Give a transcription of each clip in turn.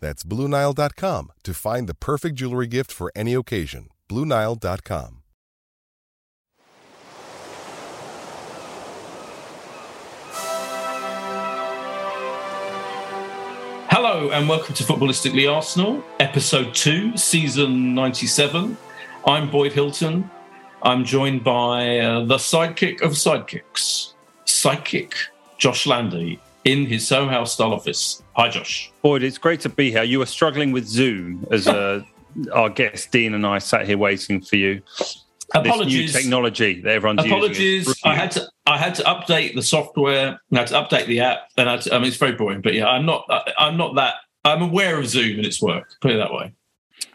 That's BlueNile.com to find the perfect jewelry gift for any occasion. BlueNile.com. Hello and welcome to Footballistically Arsenal, episode 2, season 97. I'm Boyd Hilton. I'm joined by uh, the sidekick of sidekicks, psychic Josh Landy in his Soho House style office. Hi, Josh. Boyd, it's great to be here. You were struggling with Zoom as uh, our guest Dean and I sat here waiting for you. Apologies. This new technology that everyone's Apologies. using. I had to. I had to update the software. I had to update the app, and I, had to, I mean it's very boring. But yeah, I'm not. I, I'm not that. I'm aware of Zoom and its work. Put it that way.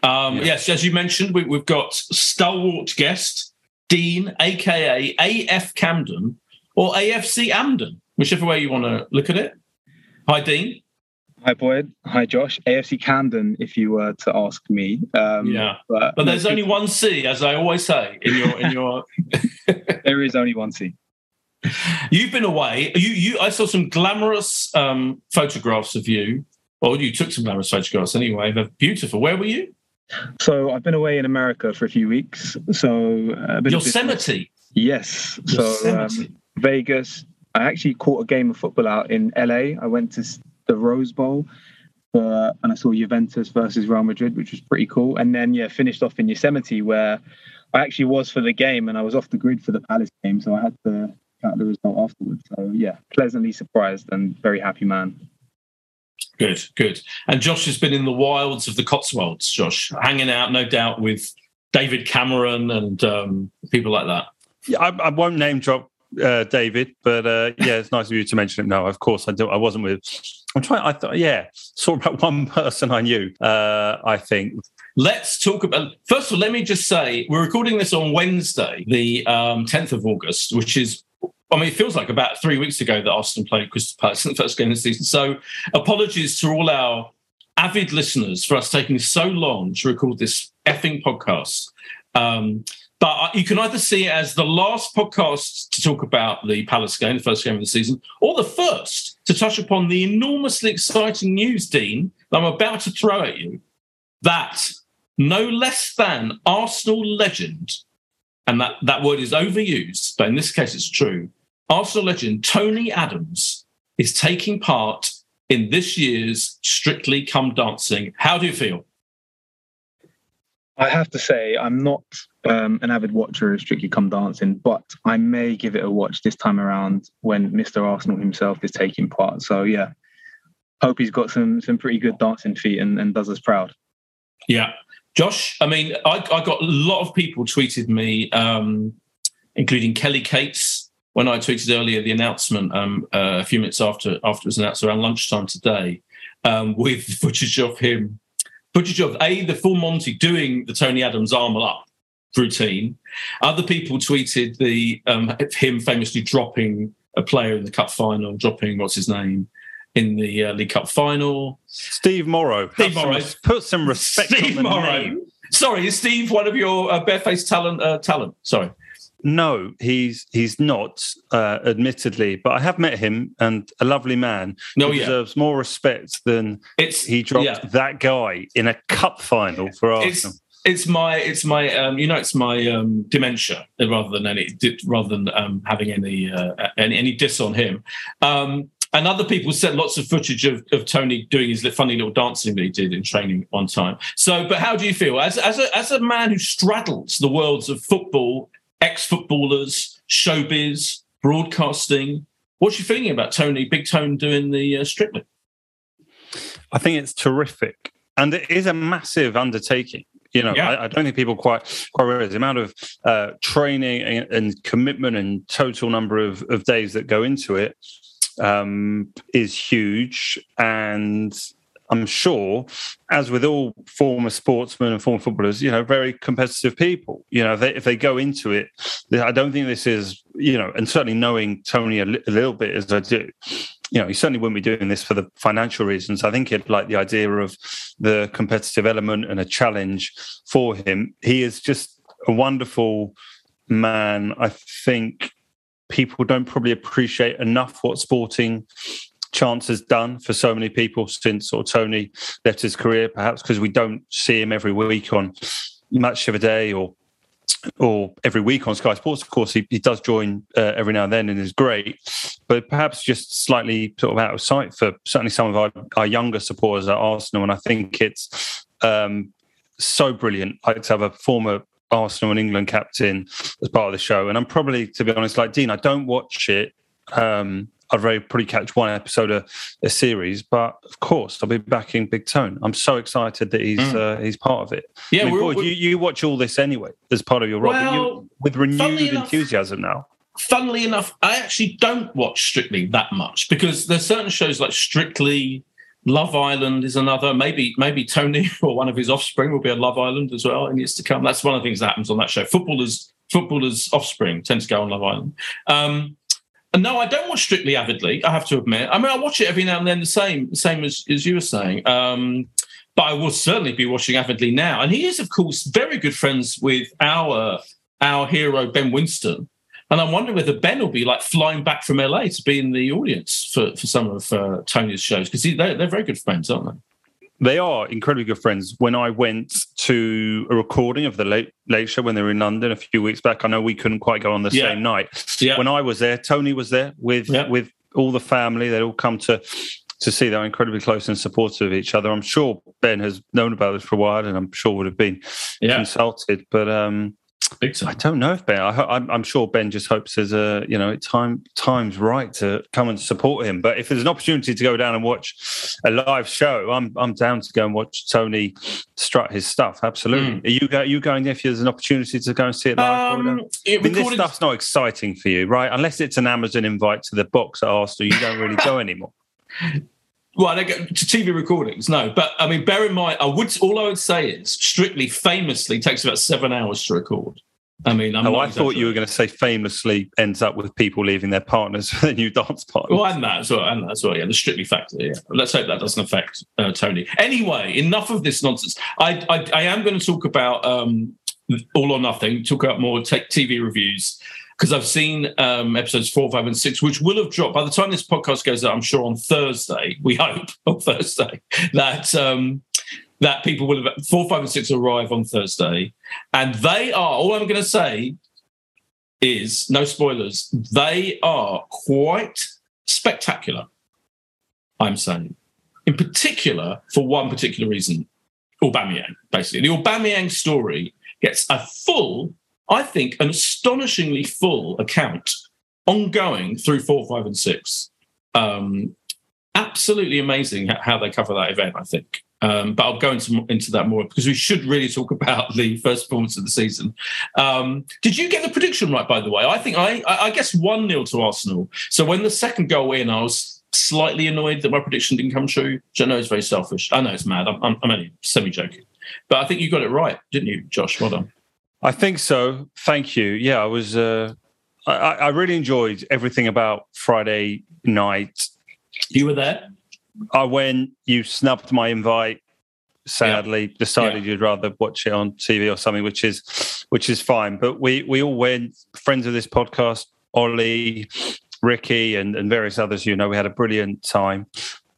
Um, Yes, as you mentioned, we, we've got stalwart guest Dean, aka AF Camden or AFC Amden, whichever way you want to look at it. Hi, Dean. Hi, Boyd. Hi, Josh. AFC Camden, if you were to ask me. Um, Yeah. but, But there's only one C, as I always say in your in your. there is only one C. You've been away. You you. I saw some glamorous um, photographs of you. Well, you took some glamorous photographs anyway. They're beautiful. Where were you? So I've been away in America for a few weeks. So uh, a bit of Yosemite. Yes. So um, Vegas. I actually caught a game of football out in LA. I went to the Rose Bowl. Uh, and I saw Juventus versus Real Madrid, which was pretty cool. And then, yeah, finished off in Yosemite, where I actually was for the game, and I was off the grid for the Palace game, so I had to count the result afterwards. So, yeah, pleasantly surprised and very happy man. Good, good. And Josh has been in the wilds of the Cotswolds. Josh, hanging out, no doubt, with David Cameron and um, people like that. Yeah, I, I won't name drop uh, David, but uh, yeah, it's nice of you to mention it. No, of course I do. I wasn't with. I'm trying. I thought, yeah, saw about one person I knew. Uh, I think Let's talk about. First of all, let me just say we're recording this on Wednesday, the um, 10th of August, which is. I mean, it feels like about three weeks ago that Arsenal played Crystal Palace in the first game of the season. So, apologies to all our avid listeners for us taking so long to record this effing podcast. Um, but you can either see it as the last podcast to talk about the Palace game, the first game of the season, or the first to touch upon the enormously exciting news, Dean, that I'm about to throw at you that no less than Arsenal legend, and that, that word is overused, but in this case it's true, Arsenal legend Tony Adams is taking part in this year's Strictly Come Dancing. How do you feel? I have to say, I'm not um, an avid watcher of Strictly Come Dancing, but I may give it a watch this time around when Mr. Arsenal himself is taking part. So, yeah, hope he's got some some pretty good dancing feet and, and does us proud. Yeah. Josh, I mean, I, I got a lot of people tweeted me, um, including Kelly Cates, when I tweeted earlier the announcement um, uh, a few minutes after after it was announced around lunchtime today, um, with footage of him, footage of a the full Monty doing the Tony Adams arm up routine. Other people tweeted the um, him famously dropping a player in the cup final, dropping what's his name in the uh, League Cup final. Steve Morrow. Steve some Morrow. res- Put some respect Steve on the Morrow. name. Sorry, is Steve one of your uh, barefaced talent? Uh, talent. Sorry. no, he's he's not, uh, admittedly, but I have met him and a lovely man No, he yeah. deserves more respect than It's he dropped yeah. that guy in a cup final for Arsenal. it's it's my it's my um, you know it's my um, dementia uh, rather than any rather than um, having any, uh, any any diss on him. Um, and other people sent lots of footage of, of Tony doing his funny little dancing that he did in training one time. So, but how do you feel as as a, as a man who straddles the worlds of football, ex footballers, showbiz, broadcasting? What's your feeling about Tony, Big Tone, doing the uh, Strictly? I think it's terrific, and it is a massive undertaking. You know, Yeah. I, I don't think people quite quite realize the amount of uh, training and, and commitment and total number of, of days that go into it um, is huge. And I'm sure, as with all former sportsmen and former footballers, you know, very competitive people. You know, if they, if they go into it, I don't think this is, you know, and certainly knowing Tony a, li- a little bit as I do, you know, he certainly wouldn't be doing this for the financial reasons. I think he'd like the idea of the competitive element and a challenge for him. He is just a wonderful man. I think people don't probably appreciate enough what sporting chance has done for so many people since or Tony left his career, perhaps because we don't see him every week on Match of a Day or or every week on Sky Sports. Of course, he, he does join uh, every now and then and is great, but perhaps just slightly sort of out of sight for certainly some of our, our younger supporters at Arsenal. And I think it's um, so brilliant like to have a former Arsenal and England captain as part of the show. And I'm probably, to be honest, like Dean, I don't watch it. Um, I'd very probably catch one episode of a series, but of course I'll be backing Big Tone. I'm so excited that he's Mm. uh, he's part of it. Yeah, I mean, we're- we're- you, you watch all this anyway as part of your role, but Well, you, with renewed enough- enthusiasm now. funnily enough, I actually don't watch Strictly that much because there's certain shows like Strictly, Love Island is another. Maybe maybe Tony or one of his offspring will be on Love Island as well in years to come. That's one of the things that happens on that show. Footballers footballers offspring tend to go on Love Island. Um, no, I don't watch Strictly avidly. I have to admit. I mean, I watch it every now and then. The same, same as as you were saying. Um, but I will certainly be watching avidly now. And he is, of course, very good friends with our our hero Ben Winston. And I'm wondering whether Ben will be like flying back from LA to be in the audience for, for some of uh, Tony's shows because they're, they're very good friends, aren't they? They are incredibly good friends. When I went to a recording of the late late show when they were in London a few weeks back, I know we couldn't quite go on the Yeah. same night. Yeah. When I was there, Tony was there with Yeah. with all the family. They'd all come to to see they're incredibly close and supportive of each other. I'm sure Ben has known about this for a while, and I'm sure would have been Yeah. consulted. But um, Big I don't know if Ben. I, I'm, I'm sure Ben just hopes there's a you know time time's right to come and support him. But if there's an opportunity to go down and watch a live show, I'm I'm down to go and watch Tony strut his stuff. Absolutely. Are you go, are you going if there's an opportunity to go and see it live? Um, it I mean, this stuff's not exciting for you, right? Unless it's an Amazon invite to the box at Arsenal, you don't really go anymore. Well, don't go to TV recordings, no. But I mean, bear in mind, I would all I would say is Strictly famously takes about seven hours to record. I mean, I'm oh, I thought you were going to say famously ends up with people leaving their partners for their new dance partners. Well, and that as well, and that as well. Yeah, the strictly factor. Yeah, let's hope that doesn't affect uh, Tony. Anyway, enough of this nonsense. I I, I am going to talk about um, all or nothing. Talk about more take TV reviews because I've seen um, episodes four, five, and six, which will have dropped by the time this podcast goes out. I'm sure on Thursday. We hope on Thursday that. Um, that people will have four, five, and six arrive on Thursday, and they are. All I'm going to say is no spoilers. They are quite spectacular. I'm saying, in particular, for one particular reason, Aubameyang. Basically, the Aubameyang story gets a full, I think, an astonishingly full account ongoing through four, five, and six. Um, absolutely amazing how they cover that event. I think. Um, but I'll go into into that more because we should really talk about the first performance of the season. Um, did you get the prediction right? By the way, I think I I guess one 0 to Arsenal. So when the second goal in, I was slightly annoyed that my prediction didn't come true. Which I know is very selfish. I know it's mad. I'm, I'm, I'm only semi joking, but I think you got it right, didn't you, Josh? Well done. I think so. Thank you. Yeah, I was. Uh, I, I really enjoyed everything about Friday night. You were there. I went. You snubbed my invite. Sadly, decided you'd rather watch it on TV or something, which is which is fine. But we we all went friends of this podcast, Ollie, Ricky, and, and various others. You know, we had a brilliant time,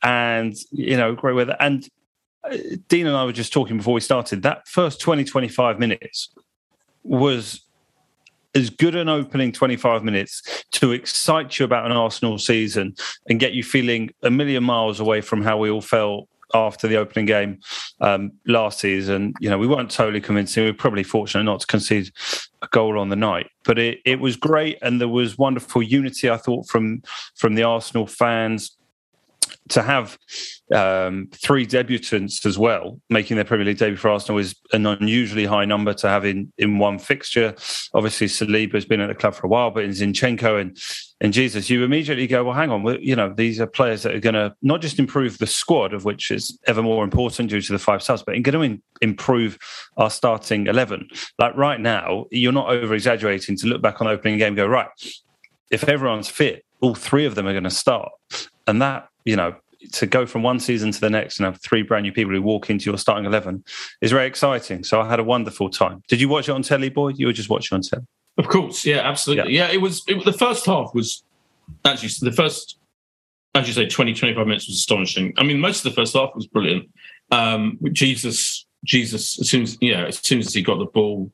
and you know, great weather. And uh, Dean and I were just talking before we started. That first 20, 25 minutes was as good an opening 25 minutes to excite you about an Arsenal season and get you feeling a million miles away from how we all felt after the opening game um, last season. You know, we weren't totally convincing. We were probably fortunate not to concede a goal on the night, but it, it was great, and there was wonderful unity. I thought from from the Arsenal fans to have um, three debutants as well, making their Premier League debut for Arsenal is an unusually high number to have in, in one fixture. Obviously, Saliba has been at the club for a while, but in Zinchenko and, and Jesus, you immediately go, well, hang on, you know, these are players that are going to not just improve the squad, of which is ever more important due to the five subs, but going to improve our starting 11. Like right now, you're not over exaggerating to look back on the opening game go, right, if everyone's fit, all three of them are going to start. And that, you know, to go from one season to the next and have three brand new people who walk into your starting 11 is very exciting. So I had a wonderful time. Did you watch it on telly, boy? You were just watching on telly? Of course. Yeah, absolutely. Yeah, yeah it was it, the first half was actually the first, as you say, 20, 25 minutes was astonishing. I mean, most of the first half was brilliant. Um, Jesus, Jesus, as soon as, know, as soon as he got the ball,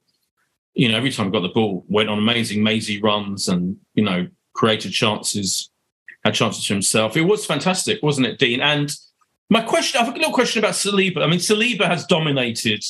you know, every time he got the ball, went on amazing, mazy runs and, you know, created chances had chances for himself. It was fantastic, wasn't it, Dean? And my question, I have a little question about Saliba. I mean, Saliba has dominated,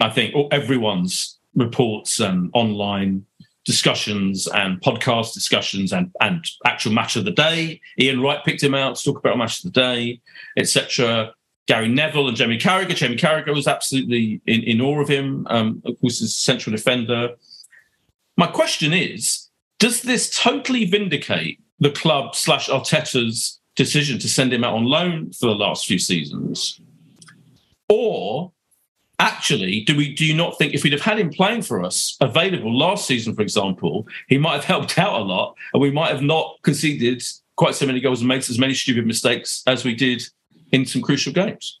I think, everyone's reports and online discussions and podcast discussions and, and actual match of the day. Ian Wright picked him out to talk about match of the day, etc. Gary Neville and Jamie Carragher. Jamie Carragher was absolutely in, in awe of him. Um, of course, his central defender. My question is, does this totally vindicate the club slash Arteta's decision to send him out on loan for the last few seasons? Or actually, do we do you not think if we'd have had him playing for us available last season, for example, he might have helped out a lot and we might have not conceded quite so many goals and made as many stupid mistakes as we did in some crucial games?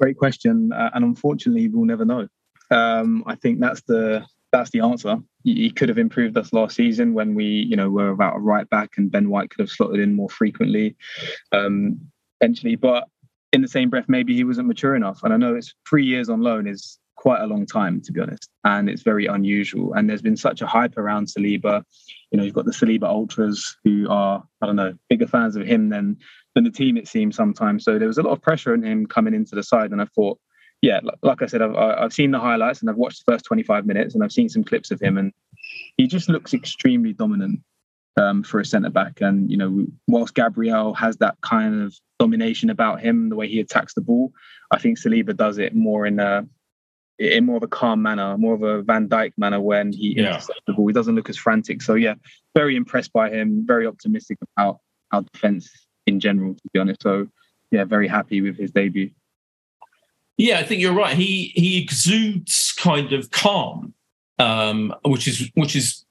Great question, uh, and unfortunately, we'll never know. Um, I think that's the that's the answer. He could have improved us last season when we, you know, were about a right back, and Ben White could have slotted in more frequently, um, eventually. But in the same breath, maybe he wasn't mature enough. And I know it's three years on loan is quite a long time, to be honest, and it's very unusual. And there's been such a hype around Saliba. You know, you've got the Saliba ultras who are, I don't know, bigger fans of him than than the team. It seems sometimes. So there was a lot of pressure on him coming into the side, and I thought yeah, like I said, I've, I've seen the highlights and I've watched the first 25 minutes and I've seen some clips of him and he just looks extremely dominant um, for a centre back. And, you know, whilst Gabriel has that kind of domination about him, the way he attacks the ball, I think Saliba does it more in a, in more of a calm manner, more of a Van Dijk manner when he yeah. intercepts the ball. He doesn't look as frantic. So, yeah, very impressed by him, very optimistic about our defence in general, to be honest. So, yeah, very happy with his debut. Yeah, I think you're right. He he exudes kind of calm, um, which is which is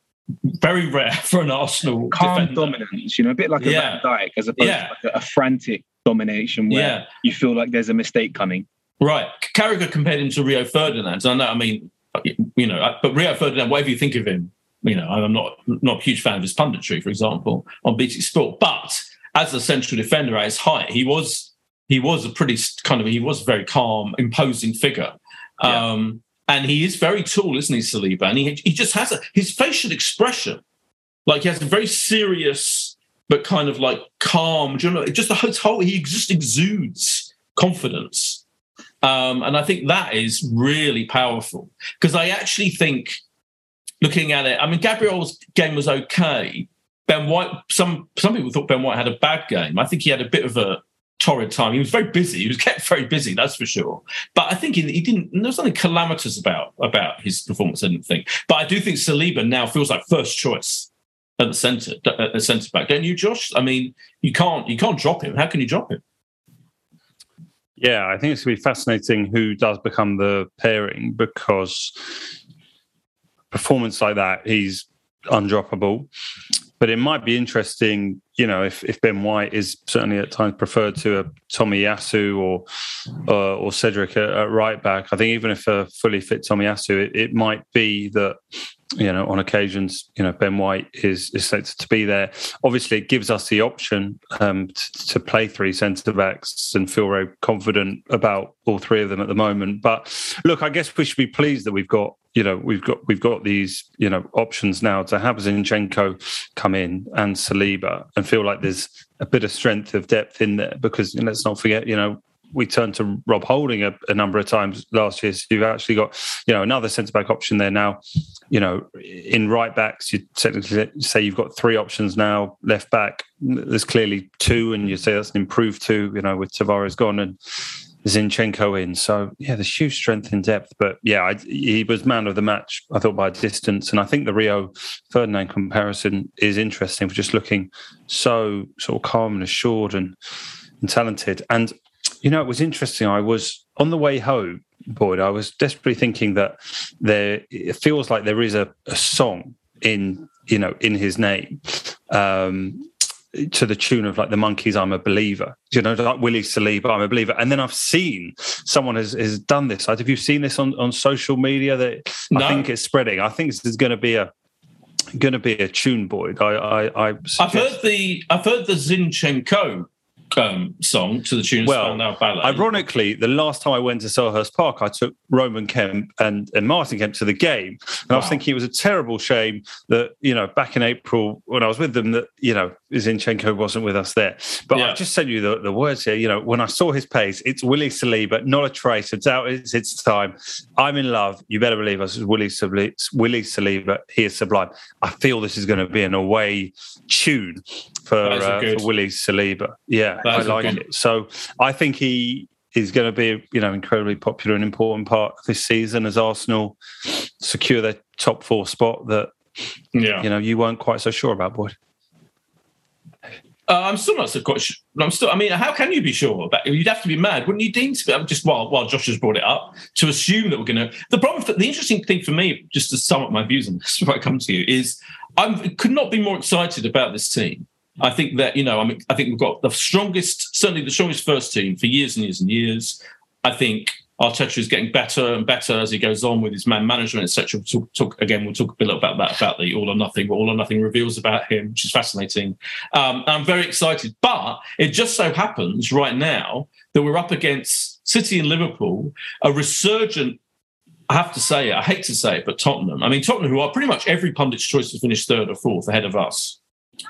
very rare for an Arsenal calm defender. dominance. You know, a bit like a yeah. Van Dijk, as opposed yeah. to like a, a, frantic domination where yeah. you feel like there's a mistake coming. Right. Carragher compared him to Rio Ferdinand. I know. I mean, you know, but Rio Ferdinand, whatever you think of him, you know, I'm not not a huge fan of his punditry, for example, on BT Sport. But as a central defender at his height, he was he was a pretty kind of he was a very calm, imposing figure. Yeah. Um, and he is very tall, isn't he, Saliba? And he he just has a his facial expression, like he has a very serious but kind of like calm. Do you know, just the whole he just exudes confidence, um, and I think that is really powerful because I actually think, looking at it, I mean, Gabriel's game was okay. Ben White, some some people thought Ben White had a bad game. I think he had a bit of a torrid time. He was very busy. He was kept very busy, that's for sure. But I think he, didn't. There was nothing calamitous about about his performance. I didn't think. But I do think Saliba now feels like first choice at the centre at the centre back. Don't you, Josh? I mean, you can't you can't drop him. How can you drop him? Yeah, I think it's going to be fascinating who does become the pairing because performance like that, he's undroppable. But it might be interesting you know, if, if Ben White is certainly at times preferred to a Tomiyasu or uh, or Cedric at, at, right back, I think even if a fully fit Tomiyasu, it, it might be that you know, on occasions, you know, Ben White is is set to be there. Obviously, it gives us the option um, to, to, play three centre backs and feel very confident about all three of them at the moment. But look, I guess we should be pleased that we've got, you know, we've got we've got these, you know, options now to have Zinchenko come in and Saliba and feel like there's a bit of strength of depth in there because let's not forget, you know, we turned to Rob Holding a, a, number of times last year. So you've actually got, you know, another centre back option there now. You know, in right backs, you technically say you've got three options now. Left back, there's clearly two, and you say that's an improved two. You know, with Tavares gone and Zinchenko in. So yeah, there's huge strength in depth. But yeah, I, he was man of the match. I thought by distance, and I think the Rio Ferdinand comparison is interesting for just looking so sort of calm and assured and and talented. And you know, it was interesting. I was on the way home, Boyd. I was desperately thinking that there. It feels like there is a, a song in you know in his name. Um, to the tune of like the Monkees I'm a believer. You know, like Willie Saliba, I'm a believer. And then I've seen someone has, has done this. Have you seen this on, on social media? That no. I think it's spreading. I think this is going to be a going to be a tune, Boyd. I, I, I have heard the I've heard the Zinchenko um, song to the tune well, Now Ballet. Ironically, the last time I went to Selhurst Park, I took Roman Kemp and, and Martin Kemp to the game. And wow. I was thinking it was a terrible shame that, you know, back in April when I was with them, that, you know, Zinchenko wasn't with us there. But yeah. I just sent you the, the words here. You know, when I saw his pace, it's Willie Saliba, not a trace. It's doubt. it's, it's time. I'm in love. You better believe us. Willie Saliba, Willie Saliba. He is sublime. I feel this is going to be an away tune for, uh, for Willie Saliba. Yeah. I like it. So I think he is going to be, you know, incredibly popular and important part of this season as Arsenal secure their top four spot that, yeah. you know, you weren't quite so sure about, Boyd. Uh, I'm still not so quite. Sure. I'm still. I mean, how can you be sure? But you'd have to be mad, wouldn't you, Dean? To be, just while while Josh has brought it up, to assume that we're going to. The problem, the interesting thing for me, just to sum up my views on this before I come to you, is I could not be more excited about this team. I think that you know, I mean, I think we've got the strongest, certainly the strongest first team for years and years and years. I think Arteta is getting better and better as he goes on with his man management, etc. We'll talk, talk, again, we'll talk a bit about that, about the all or nothing, what all or nothing reveals about him, which is fascinating. Um, I'm very excited, but it just so happens right now that we're up against City and Liverpool, a resurgent. I have to say it. I hate to say it, but Tottenham. I mean, Tottenham, who are pretty much every pundit's choice to finish third or fourth ahead of us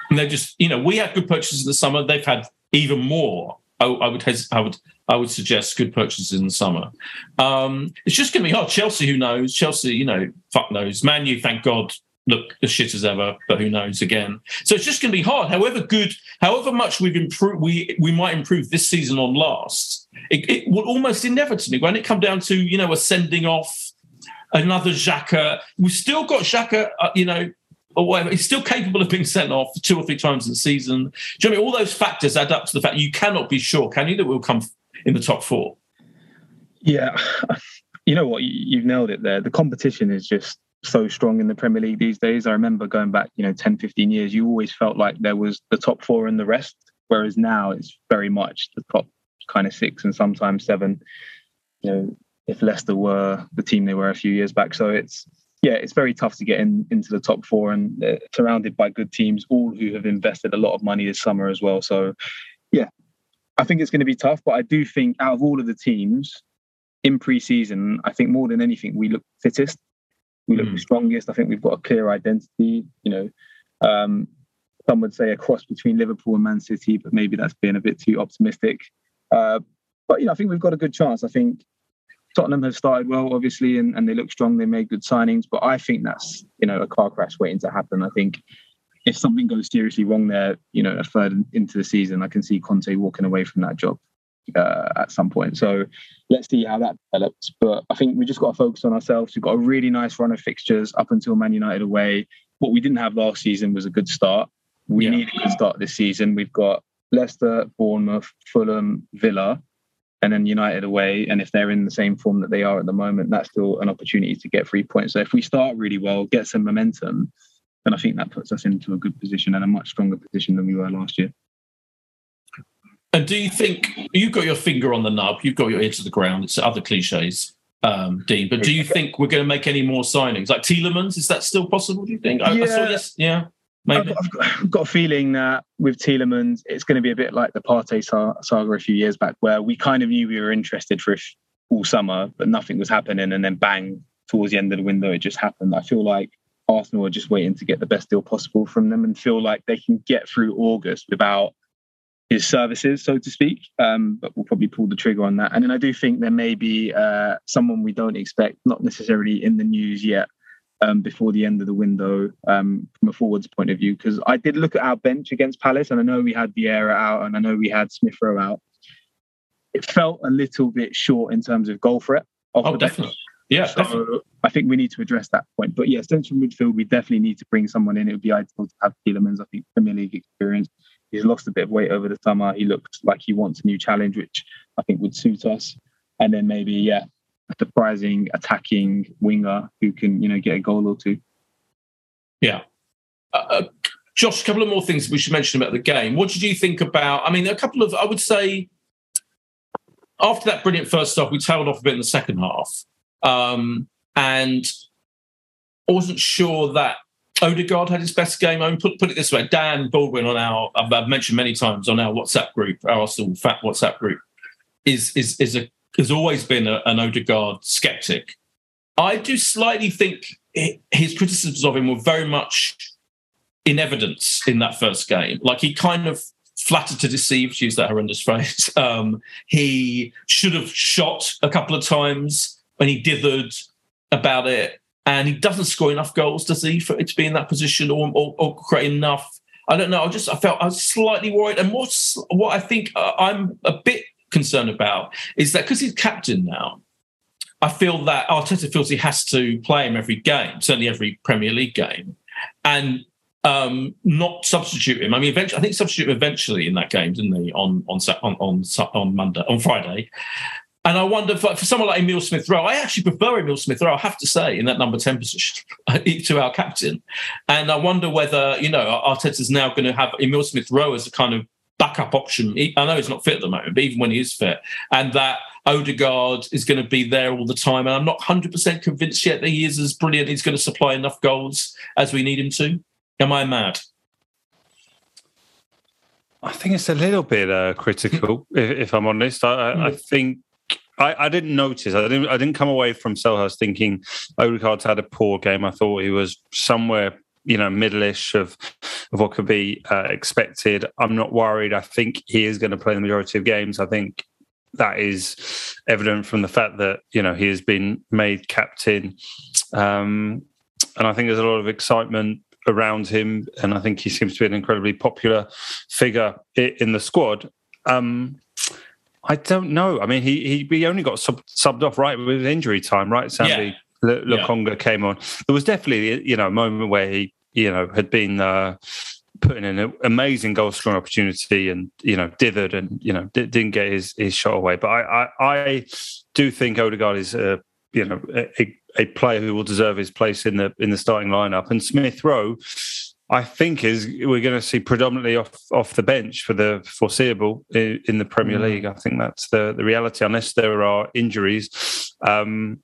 and they're just, you know, we had good purchases in the summer. They've had even more. I, I would, I would, I would suggest good purchases in the summer. Um, it's just going to be hard. Chelsea, who knows? Chelsea, you know, fuck knows. Man, you thank God, look as shit as ever, but who knows again. So it's just going to be hard. However good, however much we've improved, we we might improve this season on last. It, it will almost inevitably when it come down to you know a sending off another Xhaka. We've still got Xhaka, uh, you know, or whatever, he's still capable of being sent off two or three times in the season. Do you know I mean? All those factors add up to the fact you cannot be sure, can you, that we'll come in the top four? Yeah. You know what? You've nailed it there. The competition is just so strong in the Premier League these days. I remember going back, you know, 10, 15 years, you always felt like there was the top four and the rest, whereas now it's very much the top kind of six and sometimes seven. You know, if Leicester were the team they were a few years back. So it's yeah, it's very tough to get in into the top four and uh, surrounded by good teams, all who have invested a lot of money this summer as well. So, yeah, I think it's going to be tough. But I do think out of all of the teams in pre-season, I think more than anything, we look fittest, we look mm. strongest. I think we've got a clear identity. You know, um, some would say a cross between Liverpool and Man City, but maybe that's being a bit too optimistic. Uh, but you know, I think we've got a good chance. I think Tottenham have started well, obviously, and, and they look strong. They made good signings, but I think that's you know a car crash waiting to happen. I think if something goes seriously wrong there, you know, a third into the season, I can see Conte walking away from that job uh, at some point. So let's see how that develops. But I think we just got to focus on ourselves. We've got a really nice run of fixtures up until Man United away. What we didn't have last season was a good start. We yeah. need a good start this season. We've got Leicester, Bournemouth, Fulham, Villa and then United away. And if they're in the same form that they are at the moment, that's still an opportunity to get three points. So if we start really well, get some momentum, then I think that puts us into a good position and a much stronger position than we were last year. And do you think you've got your finger on the nub, you've got your ear to the ground? It's other cliches, um, Dean. But do you think we're going to make any more signings, like Tielemans? Is that still possible? Do you think? I, yeah. I saw yes, yeah. Maybe. I've, I've, got, I've, got, a feeling that with Tielemans, it's going to be a bit like the Partey saga a few years back, where we kind of knew we were interested for all summer, but nothing was happening, and then bang, towards the end of the window, it just happened. I feel like Arsenal are just waiting to get the best deal possible from them and feel like they can get through August without his services, so to speak. Um, but we'll probably pull the trigger on that. And then I do think there may be uh, someone we don't expect, not necessarily in the news yet, um, before the end of the window um, from a forwards point of view. Because I did look at our bench against Palace, and I know we had Vieira out, and I know we had Smith Rowe out. It felt a little bit short in terms of goal threat. Oh, definitely. Bench. Yeah, so. I think we need to address that point. But yeah, central midfield, we definitely need to bring someone in. It would be ideal to have Tielemans. I think Premier League experience. He's lost a bit of weight over the summer. He looks like he wants a new challenge, which I think would suit us. And then maybe, yeah, a surprising attacking winger who can, you know, get a goal or two. Yeah. Uh, uh, Josh, a couple of more things we should mention about the game. What did you think about? I mean, a couple of, I would say, after that brilliant first half, we tailed off a bit in the second half. Um, and I wasn't sure that Odegaard had his best game. I mean, put, put it this way: Dan Baldwin on our I've, I've, mentioned many times on our WhatsApp group, our Arsenal Fat WhatsApp group, is is is a has always been a, an Odegaard skeptic. I do slightly think his criticisms of him were very much in evidence in that first game. Like he kind of flattered to deceive, to use that horrendous phrase. Um, he should have shot a couple of times when he dithered about it and he doesn't score enough goals, does he, for it to be in that position or, or, or create enough? I don't know. I just I felt I was slightly worried, and what's what I think uh, I'm a bit concerned about is that because he's captain now, I feel that Arteta feels he has to play him every game, certainly every Premier League game, and um, not substitute him. I mean, eventually, I think substitute him eventually in that game, didn't he? On on on on, on Monday, on Friday, and I wonder for, for someone like Emil Smith Rowe, I actually prefer Emil Smith Rowe, I have to say, in that number 10 position to our captain. And I wonder whether, you know, Arteta's now going to have Emil Smith Rowe as a kind of backup option. I know he's not fit at the moment, but even when he is fit, and that Odegaard is going to be there all the time. And I'm not 100% convinced yet that he is as brilliant. He's going to supply enough goals as we need him to. Am I mad? I think it's a little bit uh, critical, if, if, I'm honest. I, I, I think I, I, didn't notice. I didn't. I didn't come away from Selhurst thinking Odegaard's had a poor game. I thought he was somewhere, you know, middle-ish of of what could be uh, expected. I'm not worried. I think he is going to play the majority of games. I think that is evident from the fact that you know he has been made captain, um, and I think there's a lot of excitement around him, and I think he seems to be an incredibly popular figure in the squad. Um, I don't know. I mean, he he, he only got sub, subbed off right with injury time, right? Sambi yeah. Lokonga yeah. came on. There was definitely you know a moment where he you know had been uh, putting in an amazing goal scoring opportunity and you know dithered and you know didn't get his his shot away. But I I, I do think Odegaard is a you know a, a player who will deserve his place in the in the starting lineup. And Smith Rowe I think is we're going to see predominantly off off the bench for the foreseeable in, the Premier mm. League. I think that's the the reality, unless there are injuries. Um,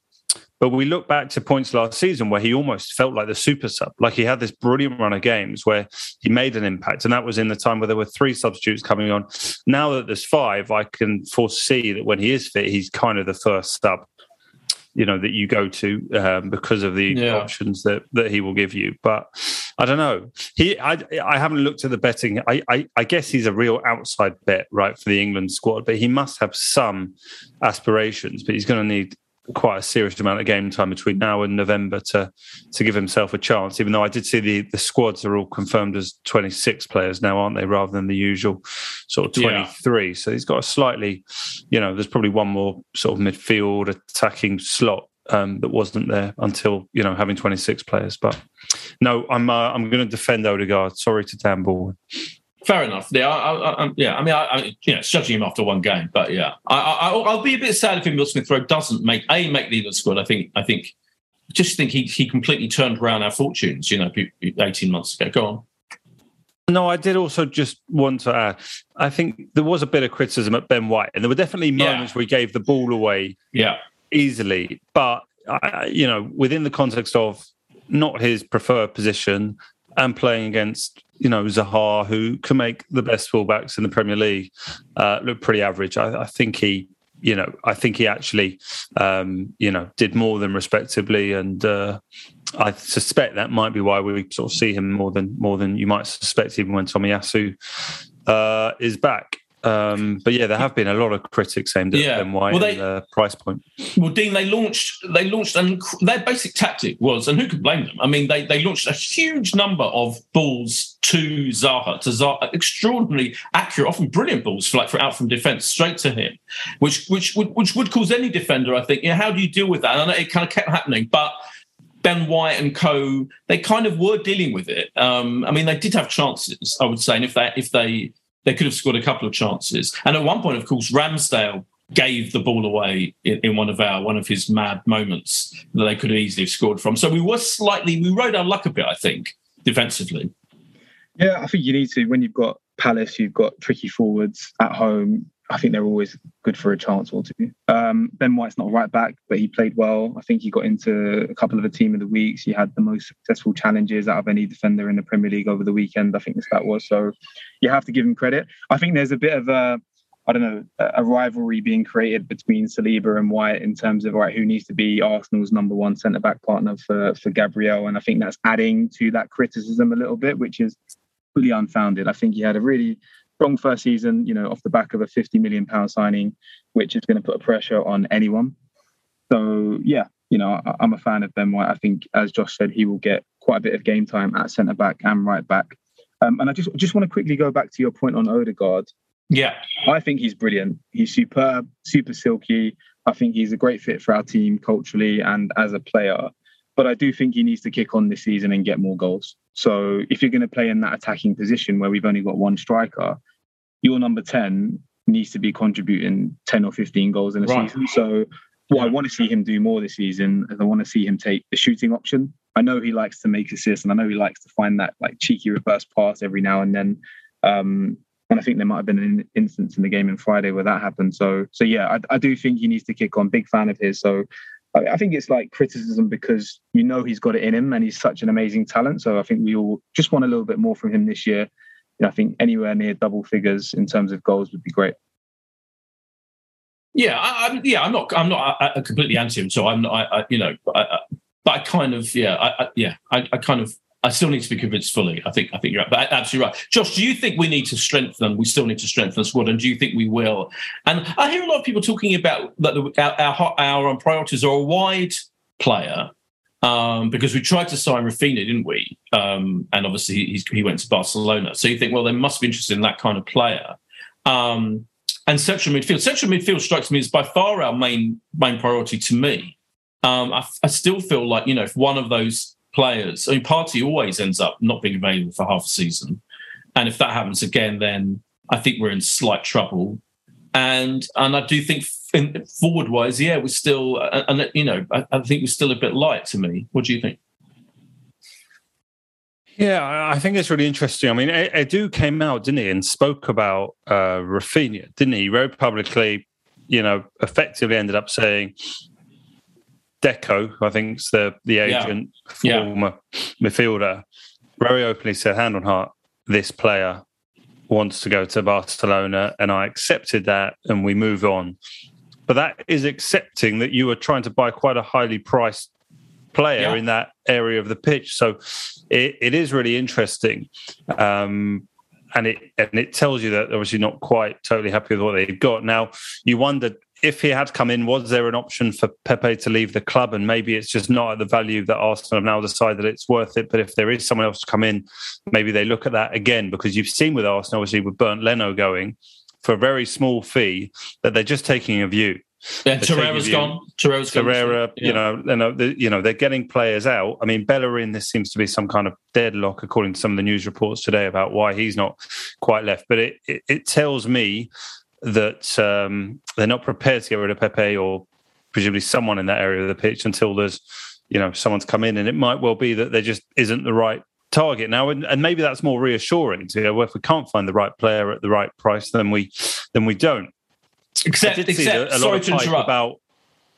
but we look back to points last season where he almost felt like the super sub, like he had this brilliant run of games where he made an impact, and that was in the time where there were three substitutes coming on. Now that there's five, I can foresee that when he is fit, he's kind of the first sub you know that you go to um, because of the yeah. options that that he will give you. But I don't know. He, I, I haven't looked at the betting. I, I, I guess he's a real outside bet, right, for the England squad. But he must have some aspirations. But he's going to need quite a serious amount of game time between now and November to to give himself a chance. Even though I did see the the squads are all confirmed as 26 players now, aren't they, rather than the usual sort of 23. Yeah. So he's got a slightly, you know, there's probably one more sort of midfield attacking slot um, that wasn't there until you know having 26 players. But no, I'm uh, I'm going to defend Odegaard. Sorry to Dan Baldwin. Fair enough. Yeah, I, I, yeah. I mean, I, I, you know, judging him after one game, but yeah, I, will be a bit sad if Emil Smith Rowe doesn't make a make the England squad. I think I think just think he he completely turned around our fortunes. You know, eighteen months ago. Go on. No, I did also just want to add. I think there was a bit of criticism at Ben White, and there were definitely moments yeah. where he gave the ball away, yeah, easily. But you know, within the context of not his preferred position and playing against you know Zaha, who can make the best fullbacks in the Premier League uh, look pretty average. I, I, think he, you know, I think he actually, um, you know, did more than respectably, and uh, I suspect that might be why we sort of see him more than more than you might suspect, even when Tomiyasu uh, is back. Um, but yeah, there have been a lot of critics aimed at yeah. White well, they, and the price point. Well, Dean, they launched, they launched, and their basic tactic was, and who could blame them? I mean, they they launched a huge number of balls to Zaha, to Zaha, extraordinarily accurate, often brilliant balls, for like for out from defence straight to him, which which would which would cause any defender, I think. You know, how do you deal with that? And it kind of kept happening, but. Ben White and Co. They kind of were dealing with it. Um, I mean, they did have chances, I would say, and if they if they they could have scored a couple of chances. And at one point, of course, Ramsdale gave the ball away in, in, one of our one of his mad moments that they could easily have scored from. So we were slightly we rode our luck a bit, I think, defensively. Yeah, I think you need to when you've got Palace, you've got tricky forwards at home. I think they're always good for a chance or two. Um, ben White's not right back, but he played well. I think he got into a couple of the team of the weeks. He had the most successful challenges out of any defender in the Premier League over the weekend. I think that was so. You have to give him credit. I think there's a bit of a I don't know, a rivalry being created between Saliba and White in terms of right who needs to be Arsenal's number one centre back partner for for Gabriel, and I think that's adding to that criticism a little bit, which is fully unfounded. I think he had a really strong first season, you know, off the back of a 50 million pound signing, which is going to put a pressure on anyone. So yeah, you know, I, am a fan of Ben White. I think, as Josh said, he will get quite a bit of game time at centre back and right back. Um, and I just just want to quickly go back to your point on Odegaard. Yeah, I think he's brilliant. He's superb, super silky. I think he's a great fit for our team culturally and as a player. But I do think he needs to kick on this season and get more goals. So if you're going to play in that attacking position where we've only got one striker, your number 10 needs to be contributing 10 or 15 goals in a right. season. So what I want to see him do more this season is I want to see him take the shooting option. I know he likes to make assists and I know he likes to find that like cheeky reverse pass every now and then. Um, and I think there might have been an instance in the game in Friday where that happened. So, so yeah, I, I do think he needs to kick on. Big fan of his. So I think it's like criticism because you know he's got it in him and he's such an amazing talent. So I think we all just want a little bit more from him this year. You know, I think anywhere near double figures in terms of goals would be great. Yeah, I, am yeah, I'm not, I'm not I, I completely anti him. So I'm not, I, I you know, I, but I kind of, yeah, I, yeah, I, I kind of I still need to be convinced fully. I think I think you're right, absolutely right. Josh, do you think we need to strengthen? We still need to strengthen the squad, and do you think we will? And I hear a lot of people talking about that our, our, our priorities are a wide player um, because we tried to sign Raphinha, didn't we? Um, and obviously he went to Barcelona. So you think, well, they must be interested in that kind of player. Um, and central midfield, central midfield strikes me as by far our main main priority to me. Um, I, I still feel like you know if one of those players. I mean, Partey always ends up not being available for half a season, and if that happens again, then I think we're in slight trouble. And and I do think forward wise, yeah, we're still, and you know, I, I think we're still a bit light to me. What do you think? Yeah, I think it's really interesting. I mean, Edu came out, didn't he, and spoke about uh, Raphinha, didn't he? He wrote publicly, you know, effectively ended up saying Deco, I think is the the agent, yeah. former yeah. midfielder, very openly said, hand on heart, this player wants to go to Barcelona, and I accepted that, and we move on. But that is accepting that you are trying to buy quite a highly priced player yeah. in that area of the pitch. So it, it is really interesting. Um, and it and it tells you that obviously not quite totally happy with what they've got. Now you wonder if he had come in, was there an option for Pepe to leave the club? And maybe it's just not at the value that Arsenal have now decided that it's worth it. But if there is someone else to come in, maybe they look at that again because you've seen with Arsenal, obviously with Bernd Leno going for a very small fee, that they're just taking a view. Yeah, Torreira's gone. Torreira's gone. Torreira, yeah. you know, you know, the, you know, they're getting players out. I mean, Bellerin, this seems to be some kind of deadlock, according to some of the news reports today about why he's not quite left. But it, it, it tells me that um, they're not prepared to get rid of Pepe or presumably someone in that area of the pitch until there's you know someone's come in, and it might well be that there just isn't the right target now, and, and maybe that's more reassuring. To you know, if we can't find the right player at the right price, then we then we don't. Except, except, a, a sorry to interrupt. About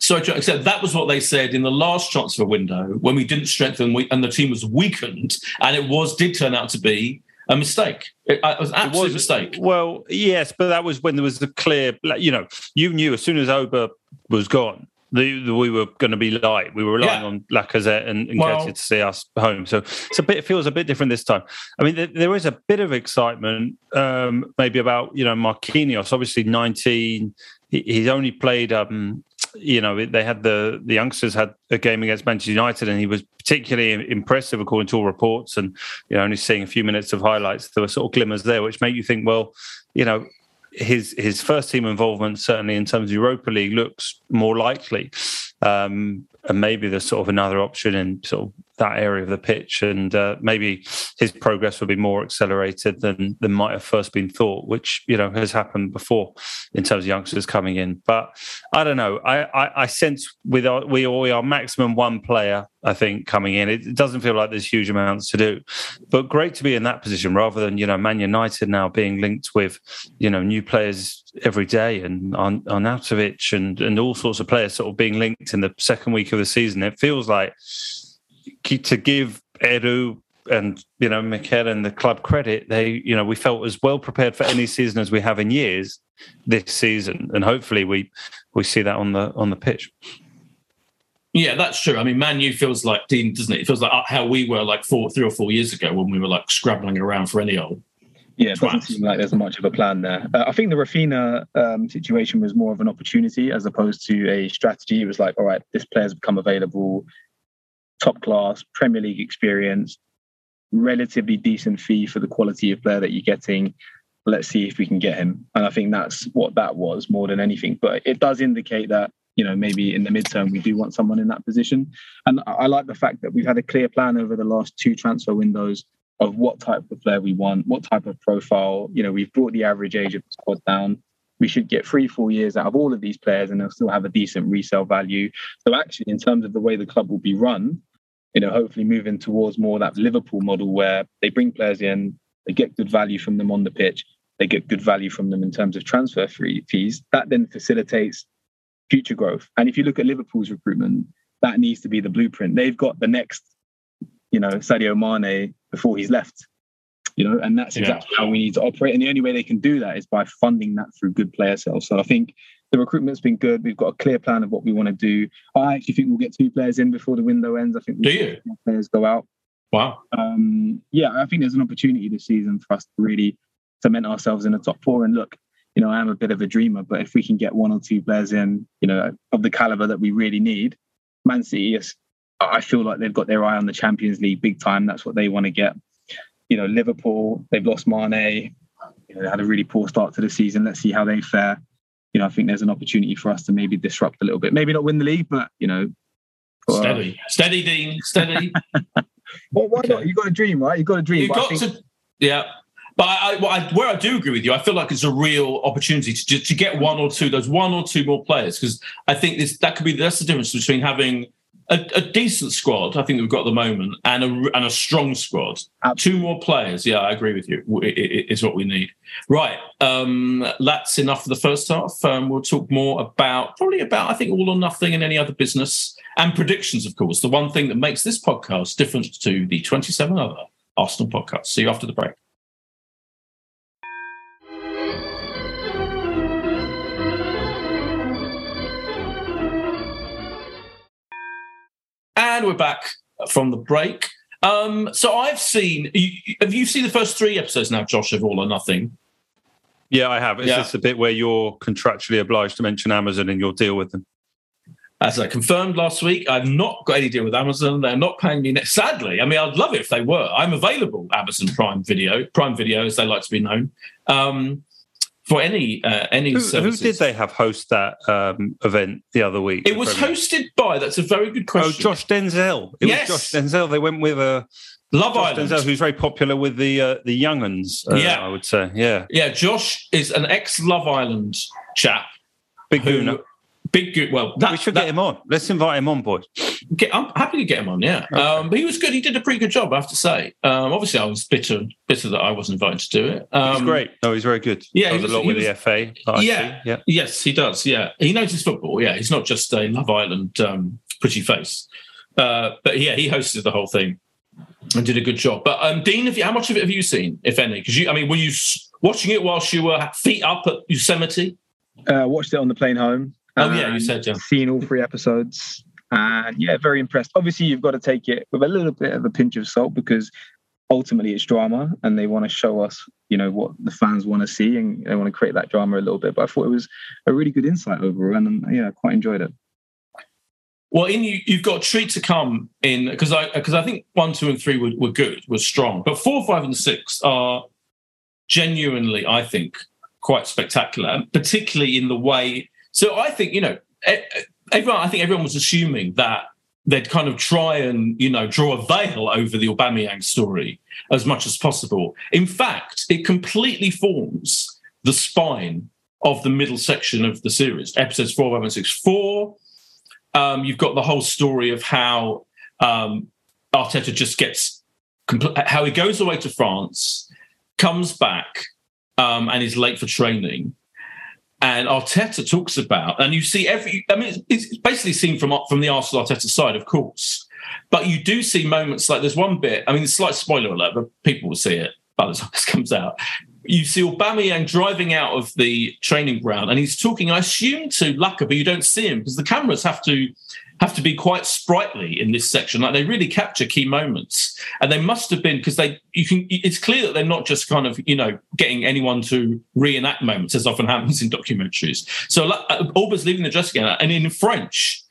Sorry, except that was what they said in the last transfer window when we didn't strengthen we, and the team was weakened, and it was did turn out to be a mistake. It, it was an absolute mistake. Well, yes, but that was when there was the clear. You know, you knew as soon as Auba was gone, the, the, we were going to be light. We were relying yeah. on Lacazette and, and well, to see us home. So it's a bit it feels a bit different this time. I mean, there, there is a bit of excitement, um, maybe about you know Marquinhos. Obviously, nineteen. He, he's only played um, you know, they had the the youngsters had a game against Manchester United, and he was particularly impressive according to all reports. And you know, only seeing a few minutes of highlights, there were sort of glimmers there, which make you think, well, you know, his his first team involvement certainly in terms of Europa League looks more likely. Um, and maybe there's sort of another option in sort of that area of the pitch, and uh, maybe his progress will be more accelerated than than might have first been thought, which you know has happened before in terms of youngsters coming in. But I don't know. I I, I sense with our, we we are maximum one player. I think coming in, it, doesn't feel like there's huge amounts to do, but great to be in that position rather than you know Man United now being linked with you know new players every day and on Arnautovic and and all sorts of players sort of being linked in the second week of the season. It feels like to give Edu and you know Mikel and the club credit, they you know we felt as well prepared for any season as we have in years this season, and hopefully we we see that on the on the pitch. Yeah, that's true. I mean, Man U feels like Dean, doesn't it? It feels like how we were like four, three or four years ago when we were like scrabbling around for any old. Yeah, it doesn't seem like there's much of a plan there. Uh, I think the Raphinha um, situation was more of an opportunity as opposed to a strategy. It was like, all right, this player's become available top class Premier League experience, relatively decent fee for the quality of player that you're getting. Let's see if we can get him. And I think that's what that was more than anything. But it does indicate that, you know, maybe in the midterm we do want someone in that position. And I like the fact that we've had a clear plan over the last two transfer windows of what type of player we want, what type of profile. You know, we've brought the average age of the squad down we should get three, four years out of all of these players and they'll still have a decent resale value. So actually, in terms of the way the club will be run, you know, hopefully moving towards more that Liverpool model where they bring players in, they get good value from them on the pitch, they get good value from them in terms of transfer fees. That then facilitates future growth. And if you look at Liverpool's recruitment, that needs to be the blueprint. They've got the next, you know, Sadio Mane before he's left you know, and that's exactly yeah. how we need to operate. And the only way they can do that is by funding that through good player sales. So I think the recruitment's been good. We've got a clear plan of what we want to do. I actually think we'll get two players in before the window ends. I think we'll do you? players go out. Wow. Um, yeah, I think there's an opportunity this season for us to really cement ourselves in the top four. And look, you know, I am a bit of a dreamer, but if we can get one or two players in, you know, of the caliber that we really need, Man City is. I feel like they've got their eye on the Champions League big time. That's what they want to get you know, Liverpool, they've lost Mane. You know, they had a really poor start to the season. Let's see how they fare. You know, I think there's an opportunity for us to maybe disrupt a little bit. Maybe not win the league, but you know, uh, steady, steady, Dean, steady. well, why okay. not? You got a dream, right? You got a dream. You got think... to, yeah. But I, I, where I do agree with you, I feel like it's a real opportunity to to get one or two, those one or two more players, because I think this that could be that's the difference between having a, a, decent squad, I think we've got at the moment, and a and a strong squad. Absolutely. Two more players, yeah, I agree with you. It, it, is what we need. Right, um, that's enough for the first half. Um, we'll talk more about probably about I think all or nothing and any other business and predictions, of course. The one thing that makes this podcast different to the twenty-seven other Arsenal podcasts. See you after the break. And we're back from the break. Um, so I've seen. Have you seen the first three episodes now, Josh, of All or Nothing? Yeah, I have. Is yeah. this a bit where you're contractually obliged to mention Amazon in your deal with them? As I confirmed last week, I've not got any deal with Amazon. They're not paying me. Sadly, I mean, I'd love it if they were. I'm available. Amazon Prime Video, Prime Video, as they like to be known. Um, for any uh, any who, who, did they have host that um, event the other week? It was hosted by. That's a very good question. Oh, Josh Denzel. It yes. was Josh Denzel. They went with a. Love Josh Island, Denzel, who's very popular with the uh, the younguns. Uh, yeah, I would say. Yeah, yeah. Josh is an ex Love Island chap. Big who, big good. Well, that, we should that, get him on. Let's invite him on, boys. Get, I'm happy to get him on. Yeah, okay. um, but he was good. He did a pretty good job, I have to say. Um, obviously, I was bitter, bitter that I wasn't invited to do it. Um, he's great. No, he's very good. Yeah, he does a lot with was, the FA. Yeah, yeah, yes, he does. Yeah, he knows his football. Yeah, he's not just a Love Island um, pretty face. Uh, but yeah, he hosted the whole thing and did a good job. But um, Dean, you, how much of it have you seen, if any? Because you, I mean, were you watching it whilst you were feet up at Yosemite? Uh, watched it on the plane home. Oh yeah, you um, said yeah. Seen all three episodes, and yeah, very impressed. Obviously, you've got to take it with a little bit of a pinch of salt because ultimately it's drama, and they want to show us, you know, what the fans want to see, and they want to create that drama a little bit. But I thought it was a really good insight overall, and um, yeah, I quite enjoyed it. Well, in you, you've got treat to come in because I because I think one, two, and three were, were good, were strong, but four, five, and six are genuinely, I think, quite spectacular, particularly in the way. So I think you know, everyone. I think everyone was assuming that they'd kind of try and you know draw a veil over the Aubameyang story as much as possible. In fact, it completely forms the spine of the middle section of the series, episodes four, five, and six. Four, um, you've got the whole story of how um, Arteta just gets compl- how he goes away to France, comes back, um, and is late for training. And Arteta talks about, and you see every. I mean, it's basically seen from from the Arsenal Arteta side, of course, but you do see moments like there's one bit. I mean, it's slight spoiler alert, but people will see it by the time this comes out. You see Aubameyang driving out of the training ground, and he's talking. I assume to Laka, but you don't see him because the cameras have to have to be quite sprightly in this section. Like they really capture key moments, and they must have been because they. You can. It's clear that they're not just kind of you know getting anyone to reenact moments as often happens in documentaries. So uh, Auba's leaving the dressing gown, and in French,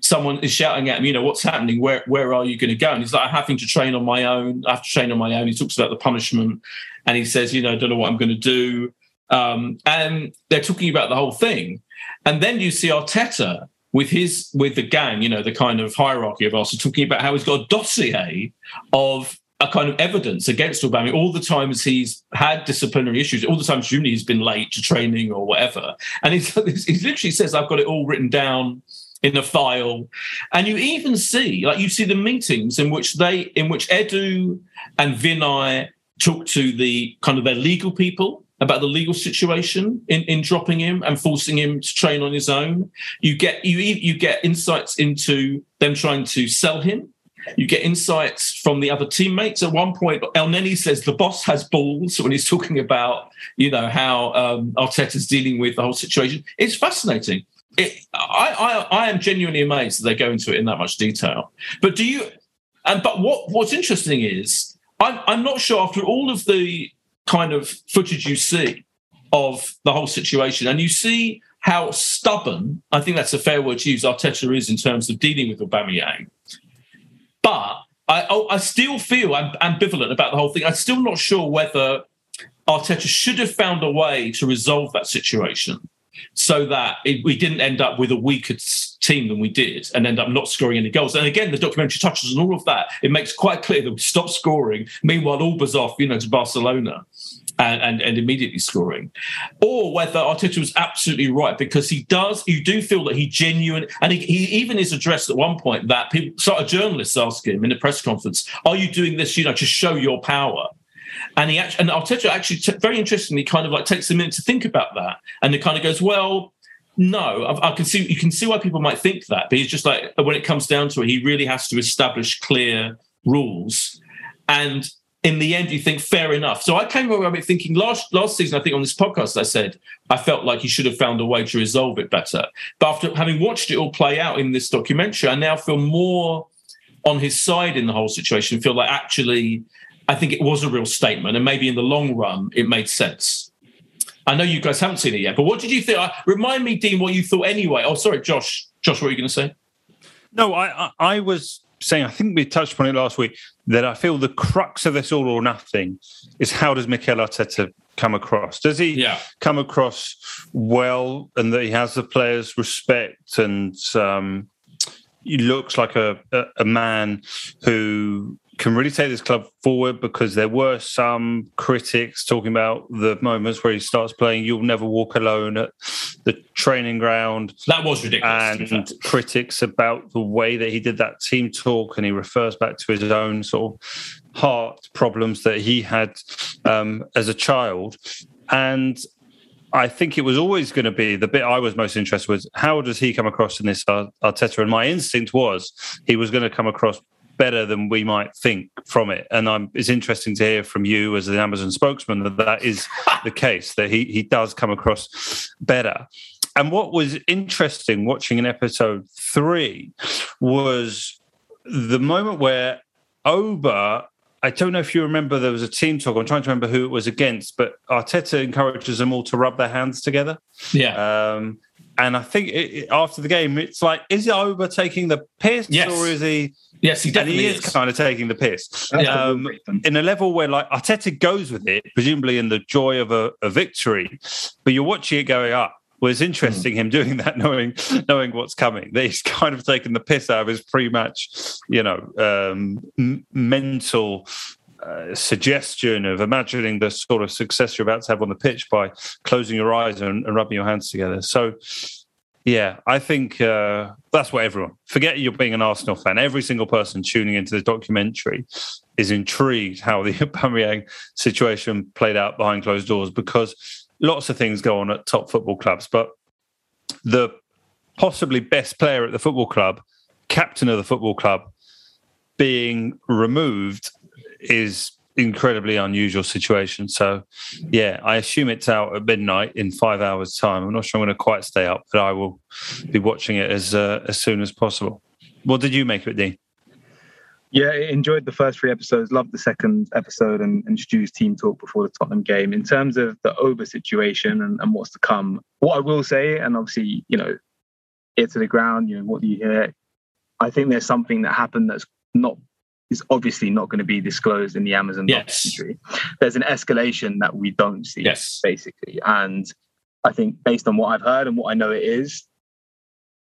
someone is shouting at him, you know, what's happening? Where where are you going to go? And he's like, I'm having to train on my own. I have to train on my own. He talks about the punishment, and he says, you know, I don't know what I'm going to do. Um, and they're talking about the whole thing, and then you see Arteta with his with the gang, you know, the kind of hierarchy of us, talking about how he's got a dossier of a kind of evidence against Aubameyang all the times he's had disciplinary issues, all the times Junior's been late to training or whatever, and he's, he literally says, "I've got it all written down." in a file. And you even see like you see the meetings in which they in which edu and vinai talk to the kind of their legal people about the legal situation in, in dropping him and forcing him to train on his own. You get you you get insights into them trying to sell him. You get insights from the other teammates. At one point, Elneny says the boss has balls when he's talking about you know how um, Arteta's dealing with the whole situation. It's fascinating. It, I, I I am genuinely amazed that they go into it in that much detail. But do you? And but what what's interesting is I'm I'm not sure after all of the kind of footage you see of the whole situation, and you see how stubborn I think that's a fair word to use Arteta is in terms of dealing with Aubameyang. But I, oh, I still feel ambivalent about the whole thing. I'm still not sure whether Arteta should have found a way to resolve that situation so that it, we didn't end up with a weaker team than we did and end up not scoring any goals. And again, the documentary touches on all of that. It makes quite clear that we stopped scoring. Meanwhile, Auba's off, you know, to Barcelona. And, and, and, immediately scoring, or whether Arteta was absolutely right because he does. You do feel that he genuine, and he, he even is addressed at one point that people, sort of journalists ask him in a press conference, "Are you doing this, you know, to show your power?" And he actually, and Arteta actually, t- very interestingly, kind of like takes a minute to think about that, and it kind of goes, "Well, no, I, I, can see you can see why people might think that, but he's just like when it comes down to it, he really has to establish clear rules, and in the end, you think fair enough. So I came away thinking last last season, I think on this podcast, I said I felt like he should have found a way to resolve it better. But after having watched it all play out in this documentary, I now feel more on his side in the whole situation. Feel like actually, I think it was a real statement, and maybe in the long run, it made sense. I know you guys haven't seen it yet, but what did you think? Uh, remind me, Dean, what you thought anyway. Oh, sorry, Josh. Josh, what were you going to say? No, I, I, I was saying, I think we touched upon it last week, that I feel the crux of this all or nothing is how does Mikel Arteta come across? Does he yeah. come across well and that he has the players' respect and um, he looks like a, a, a man who can really take this club forward because there were some critics talking about the moments where he starts playing "You'll Never Walk Alone" at the training ground. That was ridiculous. And critics about the way that he did that team talk, and he refers back to his own sort of heart problems that he had um, as a child. And I think it was always going to be the bit I was most interested was how does he come across in this Arteta? And my instinct was he was going to come across better than we might think from it. And I'm, it's interesting to hear from you as an Amazon spokesman that that is the case, that he, he does come across better. And what was interesting watching in episode three was the moment where Auba I don't know if you remember there was a team talk. I'm trying to remember who it was against, but Arteta encourages them all to rub their hands together. Yeah. Um, and I think it, after the game, it's like, is Auba taking the piss, yes. or is he? Yes, he definitely and he is. is. kind of taking the piss. Um, in a level where like Arteta goes with it, presumably in the joy of a, a victory, but you're watching it going up. Well, it's interesting mm. him doing that, knowing knowing what's coming. That he's kind of taken the piss out of his pre-match, you know, um, m- mental uh, suggestion of imagining the sort of success you're about to have on the pitch by closing your eyes and, and rubbing your hands together. So, yeah, I think uh, that's what everyone forget you're being an Arsenal fan. Every single person tuning into the documentary is intrigued how the Aubameyang situation played out behind closed doors because lots of things go on at top football clubs, but the possibly best player at the football club, captain of the football club, being removed is incredibly unusual situation. So, yeah, I assume it's out at midnight in five hours' time. I'm not sure I'm going to quite stay up, but I will be watching it as uh, as soon as possible. What did you make of it, Dean? Yeah, enjoyed the first three episodes. Loved the second episode and, and Stu's team talk before the Tottenham game. In terms of the Auba situation and, and what's to come, what I will say, and obviously, you know, ear to the ground, you know, what do you hear? I think there's something that happened that's not is obviously not going to be disclosed in the Amazon yes. documentary. There's an escalation that we don't see, yes. basically. And I think based on what I've heard and what I know it is,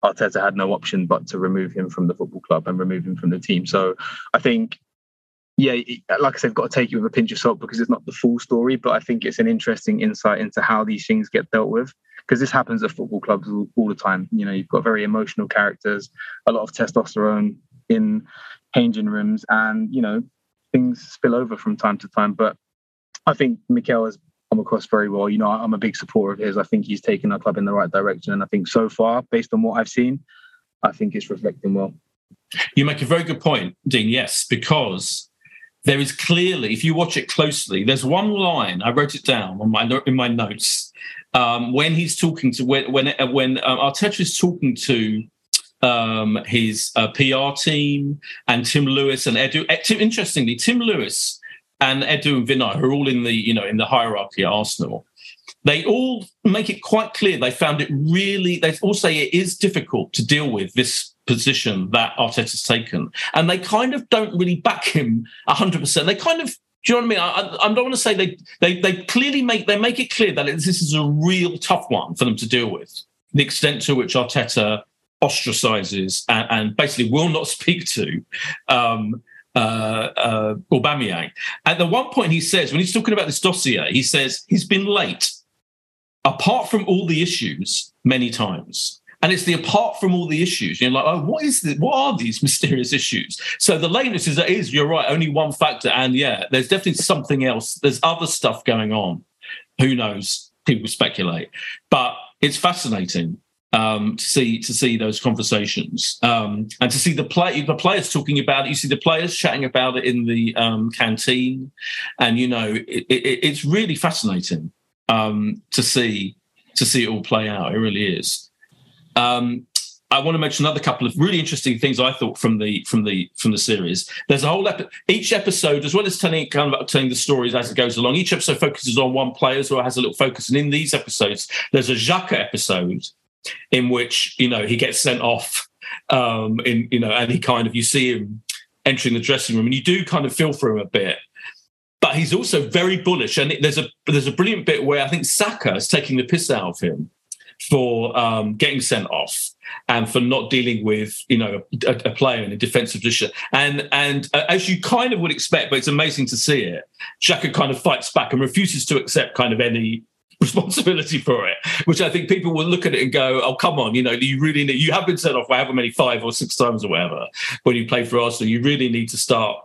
Arteta had no option but to remove him from the football club and remove him from the team. So I think, yeah, like I said, got to take it with a pinch of salt because it's not the full story, but I think it's an interesting insight into how these things get dealt with because this happens at football clubs all, all the time. You know, you've got very emotional characters, a lot of testosterone in changing rooms, and you know, things spill over from time to time. But I think Mikel has come across very well. You know, I'm a big supporter of his. I think he's taken our club in the right direction. And I think so far, based on what I've seen, I think it's reflecting well. You make a very good point, Dean. Yes, because there is clearly, if you watch it closely, there's one line I wrote it down on my in my notes um, when he's talking to when when uh, when um, Arteta is talking to um, his uh, PR team and Tim Lewis and Edu. Interestingly, Tim Lewis and Edu and Vinai, who are all in the you know in the hierarchy at Arsenal, they all make it quite clear they found it really. They all say it is difficult to deal with this position that Arteta's taken, and they kind of don't really back him hundred percent. They kind of. Do you know what I mean? I, I don't want to say they, they they clearly make they make it clear that this is a real tough one for them to deal with. The extent to which Arteta ostracizes and, and basically will not speak to um, uh, uh, Aubameyang. At the one point, he says when he's talking about this dossier, he says he's been late, apart from all the issues, many times. And it's the apart from all the issues. You're like, oh, what is this? What are these mysterious issues? So the lateness is that is you're right, only one factor. And yeah, there's definitely something else. There's other stuff going on. Who knows? People speculate, but it's fascinating um, to see to see those conversations um, and to see the play the players talking about it. You see the players chatting about it in the um, canteen, and you know it, it, it's really fascinating um, to see to see it all play out. It really is. Um, I want to mention another couple of really interesting things I thought from the from the from the series. There's a whole epi- each episode, as well as telling kind of telling the stories as it goes along. Each episode focuses on one player, as well has a little focus. And in these episodes, there's a Xhaka episode in which you know he gets sent off um in you know and he kind of you see him entering the dressing room and you do kind of feel for him a bit. But he's also very bullish. And there's a there's a brilliant bit where i think saka is taking the piss out of him for um, getting sent off and for not dealing with you know a, a, player in a defensive position. And and uh, as you kind of would expect but it's amazing to see it Xhaka kind of fights back and refuses to accept kind of any responsibility for it which I think people will look at it and go, "Oh, come on, you know, you really need. You have been sent off however many five or six times or whatever when you play for Arsenal. You really need to start."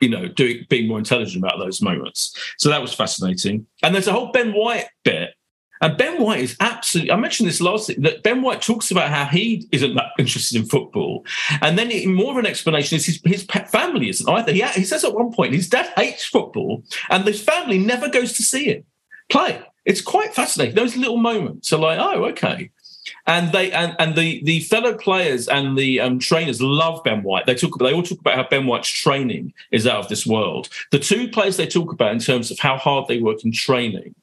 You know, doing being more intelligent about those moments. So that was fascinating. And there's a whole Ben White bit and Ben White is absolutely, I mentioned this last thing, that Ben White talks about how he isn't that interested in football. And then more of an explanation is his, his family isn't either. He, he says at one point his dad hates football and his family never goes to see it play. It's quite fascinating. Those little moments are like, oh, okay. And they and, and the the fellow players and the um, trainers love Ben White. They talk they all talk about how Ben White's training is out of this world. The two players they talk about in terms of how hard they work in training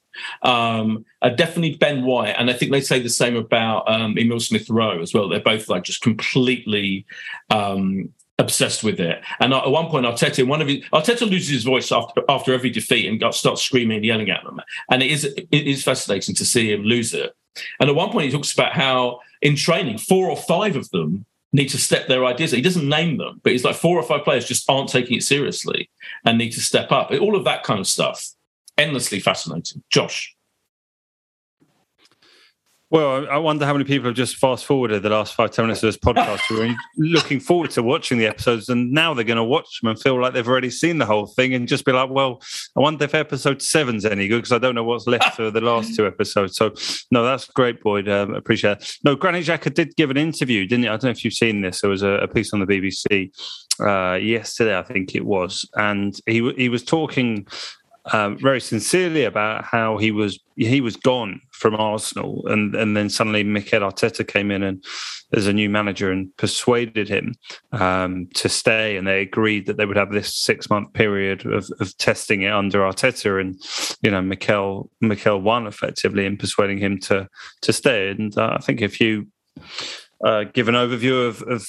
um, definitely Ben White, and I think they say the same about um, Emile Smith Rowe as well. They're both like just completely um, obsessed with it. And at one point, Arteta, one of his, Arteta loses his voice after after every defeat and got, starts screaming and yelling at them. And it is it is fascinating to see him lose it. And at one point, he talks about how in training, four or five of them need to step their ideas. He doesn't name them, but he's like four or five players just aren't taking it seriously and need to step up. All of that kind of stuff endlessly fascinating. Josh. Well, I wonder how many people have just fast forwarded the last five, ten minutes of this podcast who are looking forward to watching the episodes, and now they're going to watch them and feel like they've already seen the whole thing and just be like, well, I wonder if episode seven's any good because I don't know what's left for the last two episodes. So, no, that's great, Boyd. Um, appreciate it. No, Granit Xhaka did give an interview, didn't he? I don't know if you've seen this. There was a, a piece on the BBC uh, yesterday, I think it was, and he he was talking um, very sincerely about how he was he was gone from Arsenal, and and then suddenly Mikel Arteta came in and as a new manager and persuaded him um, to stay, and they agreed that they would have this six month period of, of testing it under Arteta, and you know Mikel Mikel won effectively in persuading him to to stay, and uh, I think if you uh, give an overview of, of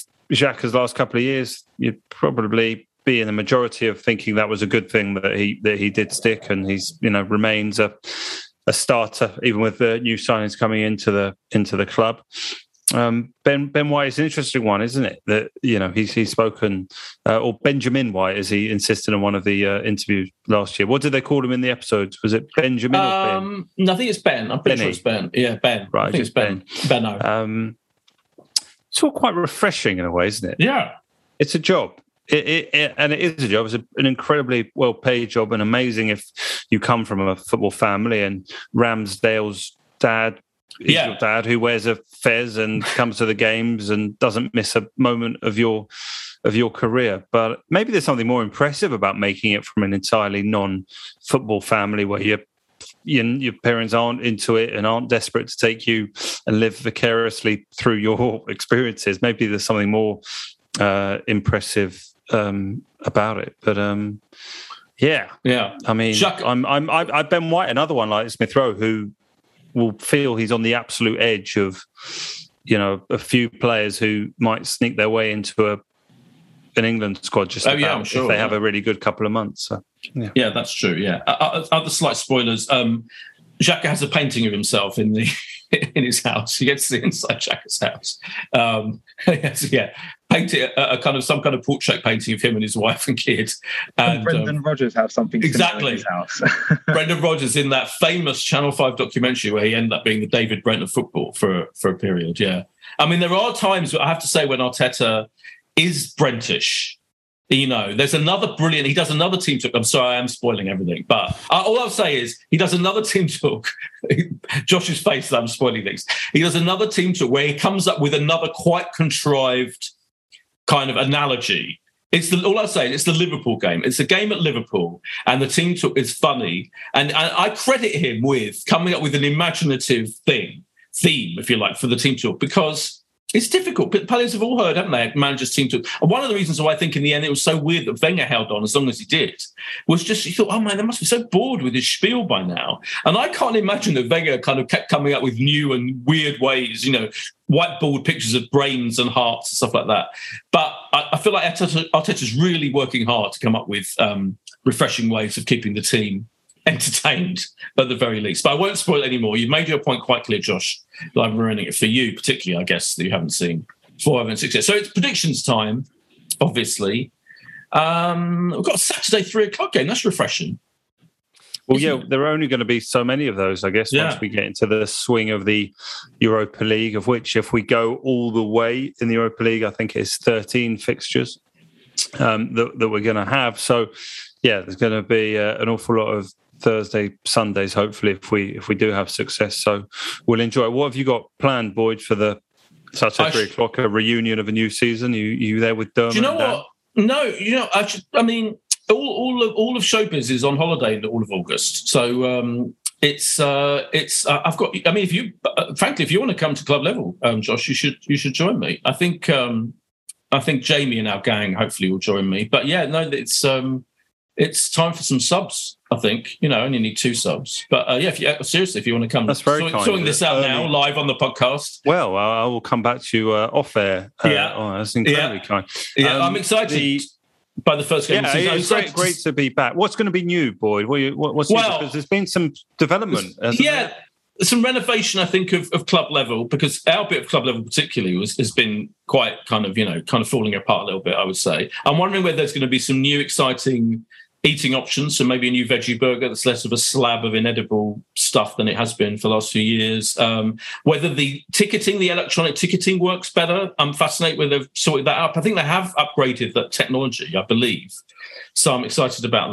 last couple of years, you'd probably be in the majority of thinking that was a good thing that he that he did stick and he's you know remains a a starter even with the new signings coming into the into the club. Um, ben Ben White is an interesting one, isn't it? That you know he's he's spoken, uh, or Benjamin White, as he insisted in one of the uh, interviews last year. What did they call him in the episodes? Was it Benjamin um, or Ben? Um, no, I think it's Ben. I'm pretty Benny. sure it's Ben. Yeah, Ben. Right, I think it's Ben. Ben. Benno. Um, it's all quite refreshing in a way, isn't it? Yeah, it's a job. It, it, it, and it is a job. It's a, an incredibly well paid job, and amazing if you come from a football family. And Ramsdale's dad is yeah. your dad who wears a fez and comes to the games and doesn't miss a moment of your of your career. But maybe there's something more impressive about making it from an entirely non-football family where you your, your parents aren't into it and aren't desperate to take you and live vicariously through your experiences. Maybe there's something more uh, impressive um, about it. But um, yeah, yeah. I mean, Jacques- I'm, I'm, I've Ben White, another one like Smith Rowe, who will feel he's on the absolute edge of, you know, a few players who might sneak their way into a an England squad just oh, about yeah, sure, if they yeah. have a really good couple of months. So, yeah. yeah, that's true. Yeah. Other slight spoilers. Um, Xhaka has a painting of himself in the in his house. He gets to see inside Xhaka's house. Um, yeah, painted a, a, kind of some kind of portrait painting of him and his wife and kids. And, Brendan um, Rodgers have something exactly. in his house. Brendan Rodgers in that famous Channel Five documentary where he ended up being the David Brent of football for for a period. Yeah, I mean there are times I have to say when Arteta is Brentish you know, there's another brilliant. He does another team talk. I'm sorry, I am spoiling everything, but uh, all I'll say is he does another team talk. Josh's face I'm spoiling things. He does another team talk where he comes up with another quite contrived kind of analogy. It's the, all I say. It's the Liverpool game. It's a game at Liverpool, and the team talk is funny. And, and I credit him with coming up with an imaginative thing, theme, if you like, for the team talk because it's difficult. But players have all heard, haven't they? Managers seem to. And one of the reasons why I think in the end it was so weird that Wenger held on as long as he did was just he thought, oh man, they must be so bored with his spiel by now. And I can't imagine that Wenger kind of kept coming up with new and weird ways, you know, whiteboard pictures of brains and hearts and stuff like that. But I, I feel like Arteta, Arteta's really working hard to come up with um, refreshing ways of keeping the team entertained at the very least. But I won't spoil it anymore. You've made your point quite clear, Josh. That I'm ruining it for you, particularly, I guess, that you haven't seen four, and six yet. So it's predictions time, obviously. Um, we've got a Saturday three o'clock game. That's refreshing. Well, yeah, it? there are only going to be so many of those, I guess, yeah. once we get into the swing of the Europa League, of which, if we go all the way in the Europa League, I think it's 13 fixtures um, that, that, we're going to have. So, yeah, there's going to be uh, an awful lot of Thursday, Sundays, hopefully, if we if we do have success. So we'll enjoy. What have you got planned, Boyd, for the Saturday three o'clock, a reunion of a new season? You you there with Dermot? Do you know what? No, you know, I, should, I mean, all, all of all of Showbiz is on holiday in all of August, so um, it's uh, it's. Uh, I've got. I mean, if you, uh, frankly, if you want to come to club level, um, Josh, you should you should join me. I think um, I think Jamie and our gang hopefully will join me. But yeah, no, it's um, it's time for some subs. I think you know, only need two subs. But uh, yeah, if you, seriously, if you want to come, that's very so, kind. Sorting this out Early. now, live on the podcast. Well, I will come back to you uh, off air. Uh, yeah, oh, that's incredibly yeah. kind. Yeah, um, I'm excited. The, by the first game. Yeah, it's great, great to be back. What's going to be new, Boyd? What, what's well, because there's been some development. Yeah, some renovation, I think, of, of, club level because our bit of club level particularly was, has been quite kind of you know kind of falling apart a little bit. I would say. I'm wondering whether there's going to be some new exciting eating options. So maybe a new veggie burger that's less of a slab of inedible stuff than it has been for the last few years. Um, whether the ticketing, the electronic ticketing works better, I'm fascinated whether they've sorted that up. I think they have upgraded that technology, I believe. So I'm excited about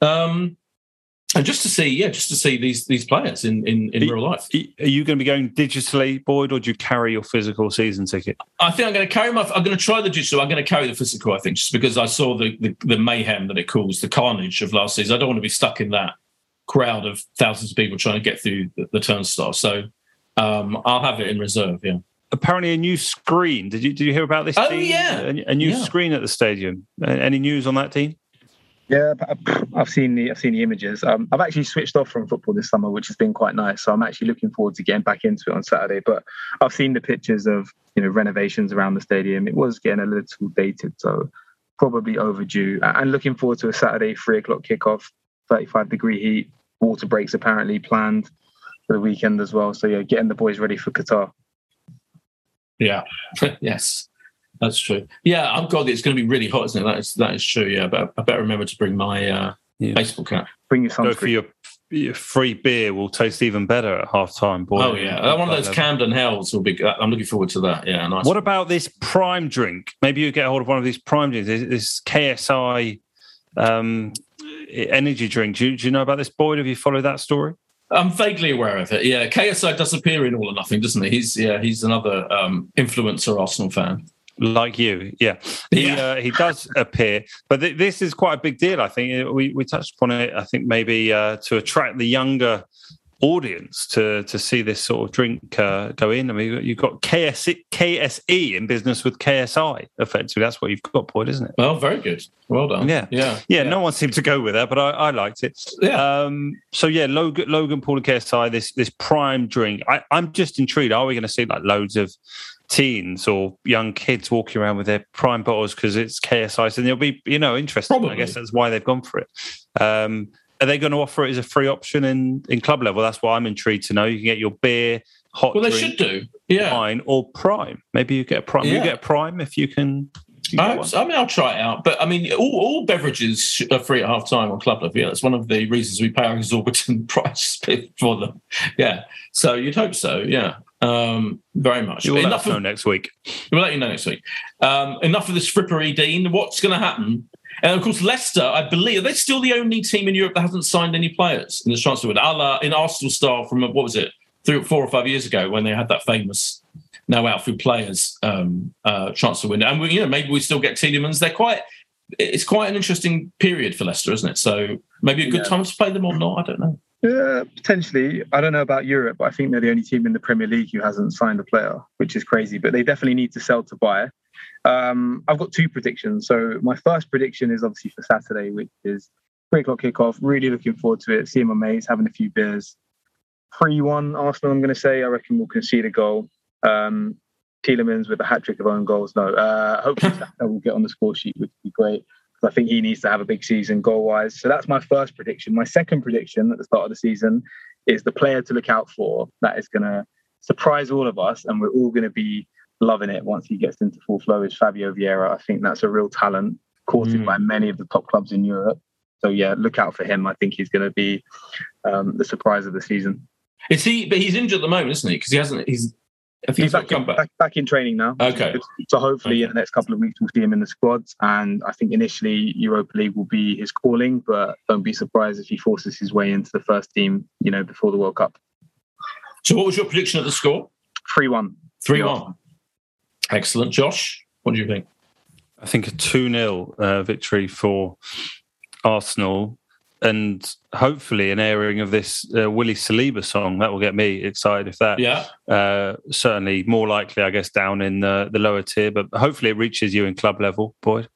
that. Um, and just to see, yeah, just to see these these players in in, in are, real life. Are you going to be going digitally, Boyd, or do you carry your physical season ticket? I think I'm going to carry my. I'm going to try the digital. I'm going to carry the physical. I think just because I saw the, the the mayhem that it caused, the carnage of last season. I don't want to be stuck in that crowd of thousands of people trying to get through the, the turnstile. So um, I'll have it in reserve. Yeah. Apparently, a new screen. Did you did you hear about this? Oh team? yeah, a, a new yeah. screen at the stadium. Any news on that team? Yeah, I've seen the I've seen the images. Um, I've actually switched off from football this summer, which has been quite nice. So I'm actually looking forward to getting back into it on Saturday. But I've seen the pictures of you know renovations around the stadium. It was getting a little dated, so probably overdue. And looking forward to a Saturday three o'clock kickoff, 35 degree heat. Water breaks apparently planned for the weekend as well. So yeah, getting the boys ready for Qatar. Yeah. yes. That's true. Yeah, I'm God. It's going to be really hot, isn't it? That is that is true. Yeah, but I better remember to bring my uh, yeah. baseball cap. Bring your sunscreen. Go for your, your, free beer. Will taste even better at half time. Boy, oh yeah, one of those Camden Hells will be. I'm looking forward to that. Yeah, nice. What about this prime drink? Maybe you get hold of one of these prime drinks. This KSI um, energy drink. Do you, do you know about this, Boyd? Have you followed that story? I'm vaguely aware of it. Yeah, KSI does appear in All or Nothing, doesn't he? He's yeah, he's another um, influencer Arsenal fan like you. Yeah. He yeah. Uh, he does appear but th- this is quite a big deal i think. We, we touched upon it i think maybe uh, to attract the younger audience to to see this sort of drink uh, go in. I mean you've got KS, kse in business with ksi effectively. That's what you've got Boyd, isn't it? Well very good. Well done. Yeah. Yeah. Yeah, yeah. no one seemed to go with that but i, I liked it. Yeah. Um, so yeah logan logan paul and ksi this this prime drink. I, i'm just intrigued. Are we going to see like loads of teens or young kids walking around with their prime bottles because it's KSI, and they'll be, you know, interesting. Probably. I guess that's why they've gone for it. Um, are they going to offer it as a free option in, in club level? That's what I'm intrigued to know. You can get your beer, hot well, drink, they should do, yeah, wine or prime. Maybe you get a prime. Yeah. You get a prime if you can. I, I, mean, I'll try it out. But I mean, all, all beverages are free at half time on Club Level. Yeah, that's one of the reasons we pay our exorbitant price for them. Yeah. So you'd hope so. Yeah um, very much. You'll enough let us know next week. We'll let you know next week. Um, enough of this frippery, Dean. What's going to happen? And of course, Leicester, I believe, they're still the only team in Europe that hasn't signed any players in the transfer window. A in Arsenal style from, what was it, three, four or five years ago when they had that famous no outfield players um, uh, transfer window. And, we, you know, maybe we still get Tielemans. They're quite, it's quite an interesting period for Leicester, isn't it? So maybe a good yeah. time to play them or not. I don't know. Yeah, potentially. I don't know about Europe, but I think they're the only team in the Premier League who hasn't signed a player, which is crazy. But they definitely need to sell to buy. Um, I've got two predictions. So my first prediction is obviously for Saturday, which is three o'clock kickoff. Really looking forward to it. Seeing my mates, having a few beers. Three one Arsenal. I'm going to say. I reckon we'll concede a goal. Um, Tielemans with a hat trick of own goals. No, uh, hopefully we'll get on the score sheet, which would be great. I think he needs to have a big season goal wise. So that's my first prediction. My second prediction at the start of the season is the player to look out for that is going to surprise all of us, and we're all going to be loving it once he gets into full flow. Is Fabio Vieira? I think that's a real talent, courted mm. by many of the top clubs in Europe. so yeah, look out for him. I think he's going to be um, the surprise of the season. Is he? But he's injured at the moment, isn't he? Because he hasn't. He's. I think He's he's back come in, back. back, back in training now. Okay. So hopefully Okay. in the next couple of weeks we'll see him in the squads. And I think initially Europa League will be his calling, but don't be surprised if he forces his way into the first team, you know, before the World Cup. So, what was your prediction of the score? Three one. Three one. Excellent, Josh. What do you think? I think a 2 0 uh, victory for Arsenal and hopefully an airing of this uh, Willie Saliba song. That will get me excited if that. Yeah. Uh, certainly more likely, I guess, down in the, the lower tier, but hopefully it reaches you in club level, Boyd.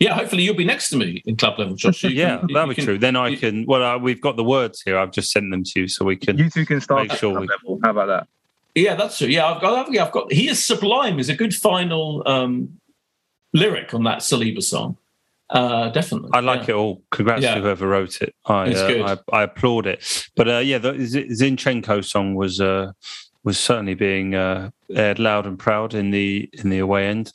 Yeah, hopefully you'll be next to me in club level, Josh. You yeah, can- that'll be can- true. Then I you- can, well, uh, we've got the words here. I've just sent them to you so we can. You two can start Make at sure club we- level. How about that? Yeah, that's true. Yeah, I've got. I've, yeah, I've got. He is sublime. Is a good final um, lyric on that Saliba song. Uh, definitely. I like yeah. it all. Congrats Yeah. to whoever wrote it. I, uh. I I applaud it. But uh, yeah, the Zinchenko song was uh, was certainly being uh, aired loud and proud in the in the away end.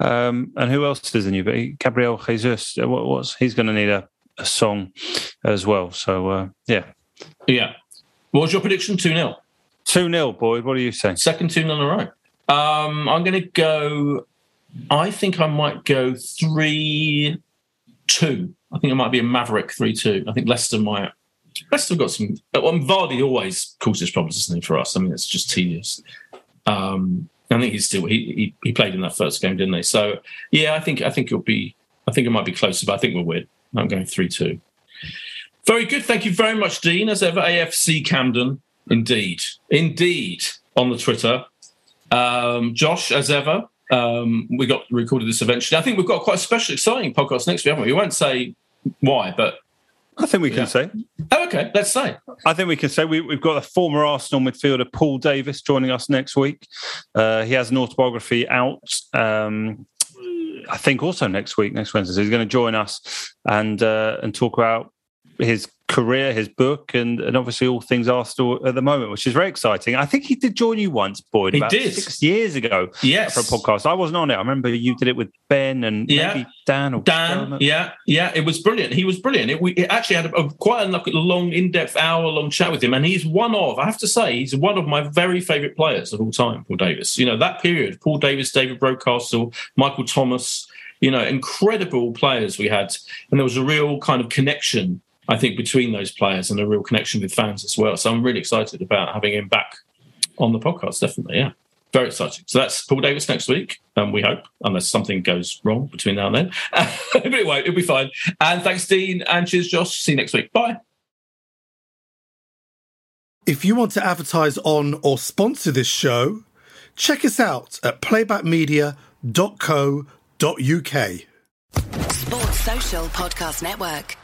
Um, and who else is in you? But Gabriel Jesus. uh, What was he's going to need a, a song as well? So uh, yeah, Yeah. What was your prediction? Two 0 two 0 Boyd. What are you saying? Second two 0 in a row. Um, I'm going to go. I think I might go three two. I think it might be a Maverick three two. I think Leicester might. Leicester got some. Well, Vardy always causes problems, doesn't he? For us, I mean, it's just tedious. Um, I think he's still he, he he played in that first game, didn't he? So yeah, I think I think it'll be. I think it might be closer, but I think we'll win. I'm going three two. Very good. Thank you very much, Dean. As ever, AFC Camden. Indeed. Indeed. On the Twitter. Um, Josh, as ever, um, we got recorded this eventually. I think we've got quite a special, exciting podcast next week, haven't we? We won't say why, but I think we can Yeah. say. oh, okay, let's say. I think we can say we, we've got a former Arsenal midfielder, Paul Davis, joining us next week. Uh, he has an autobiography out. Um, I think also next week, next Wednesday. So he's going to join us and uh, and talk about his career, his book, and, and obviously all things Arsenal at the moment, which is very exciting. I think he did join you once, Boyd, He about did. six years ago Yes. for a podcast. I wasn't on it. I remember you did it with Ben and Yeah. maybe Dan or Dan, yeah, yeah, it was brilliant. He was brilliant. It, we it actually had a, a quite a long, in-depth, hour-long chat with him, and he's one of, I have to say, he's one of my very favourite players of all time. Paul Davis. You know that period: Paul Davis, David Rocastle, Michael Thomas. You know, incredible players we had, and there was a real kind of connection, I think, between those players, and a real connection with fans as well. So I'm really excited about having him back on the podcast. Definitely, yeah. Very exciting. So that's Paul Davis next week, um, we hope, unless something goes wrong between now and then. but it won't, it'll be fine. And thanks, Dean, and cheers, Josh. See you next week. Bye. If you want to advertise on or sponsor this show, check us out at playbackmedia.co.uk. Sports Social Podcast Network.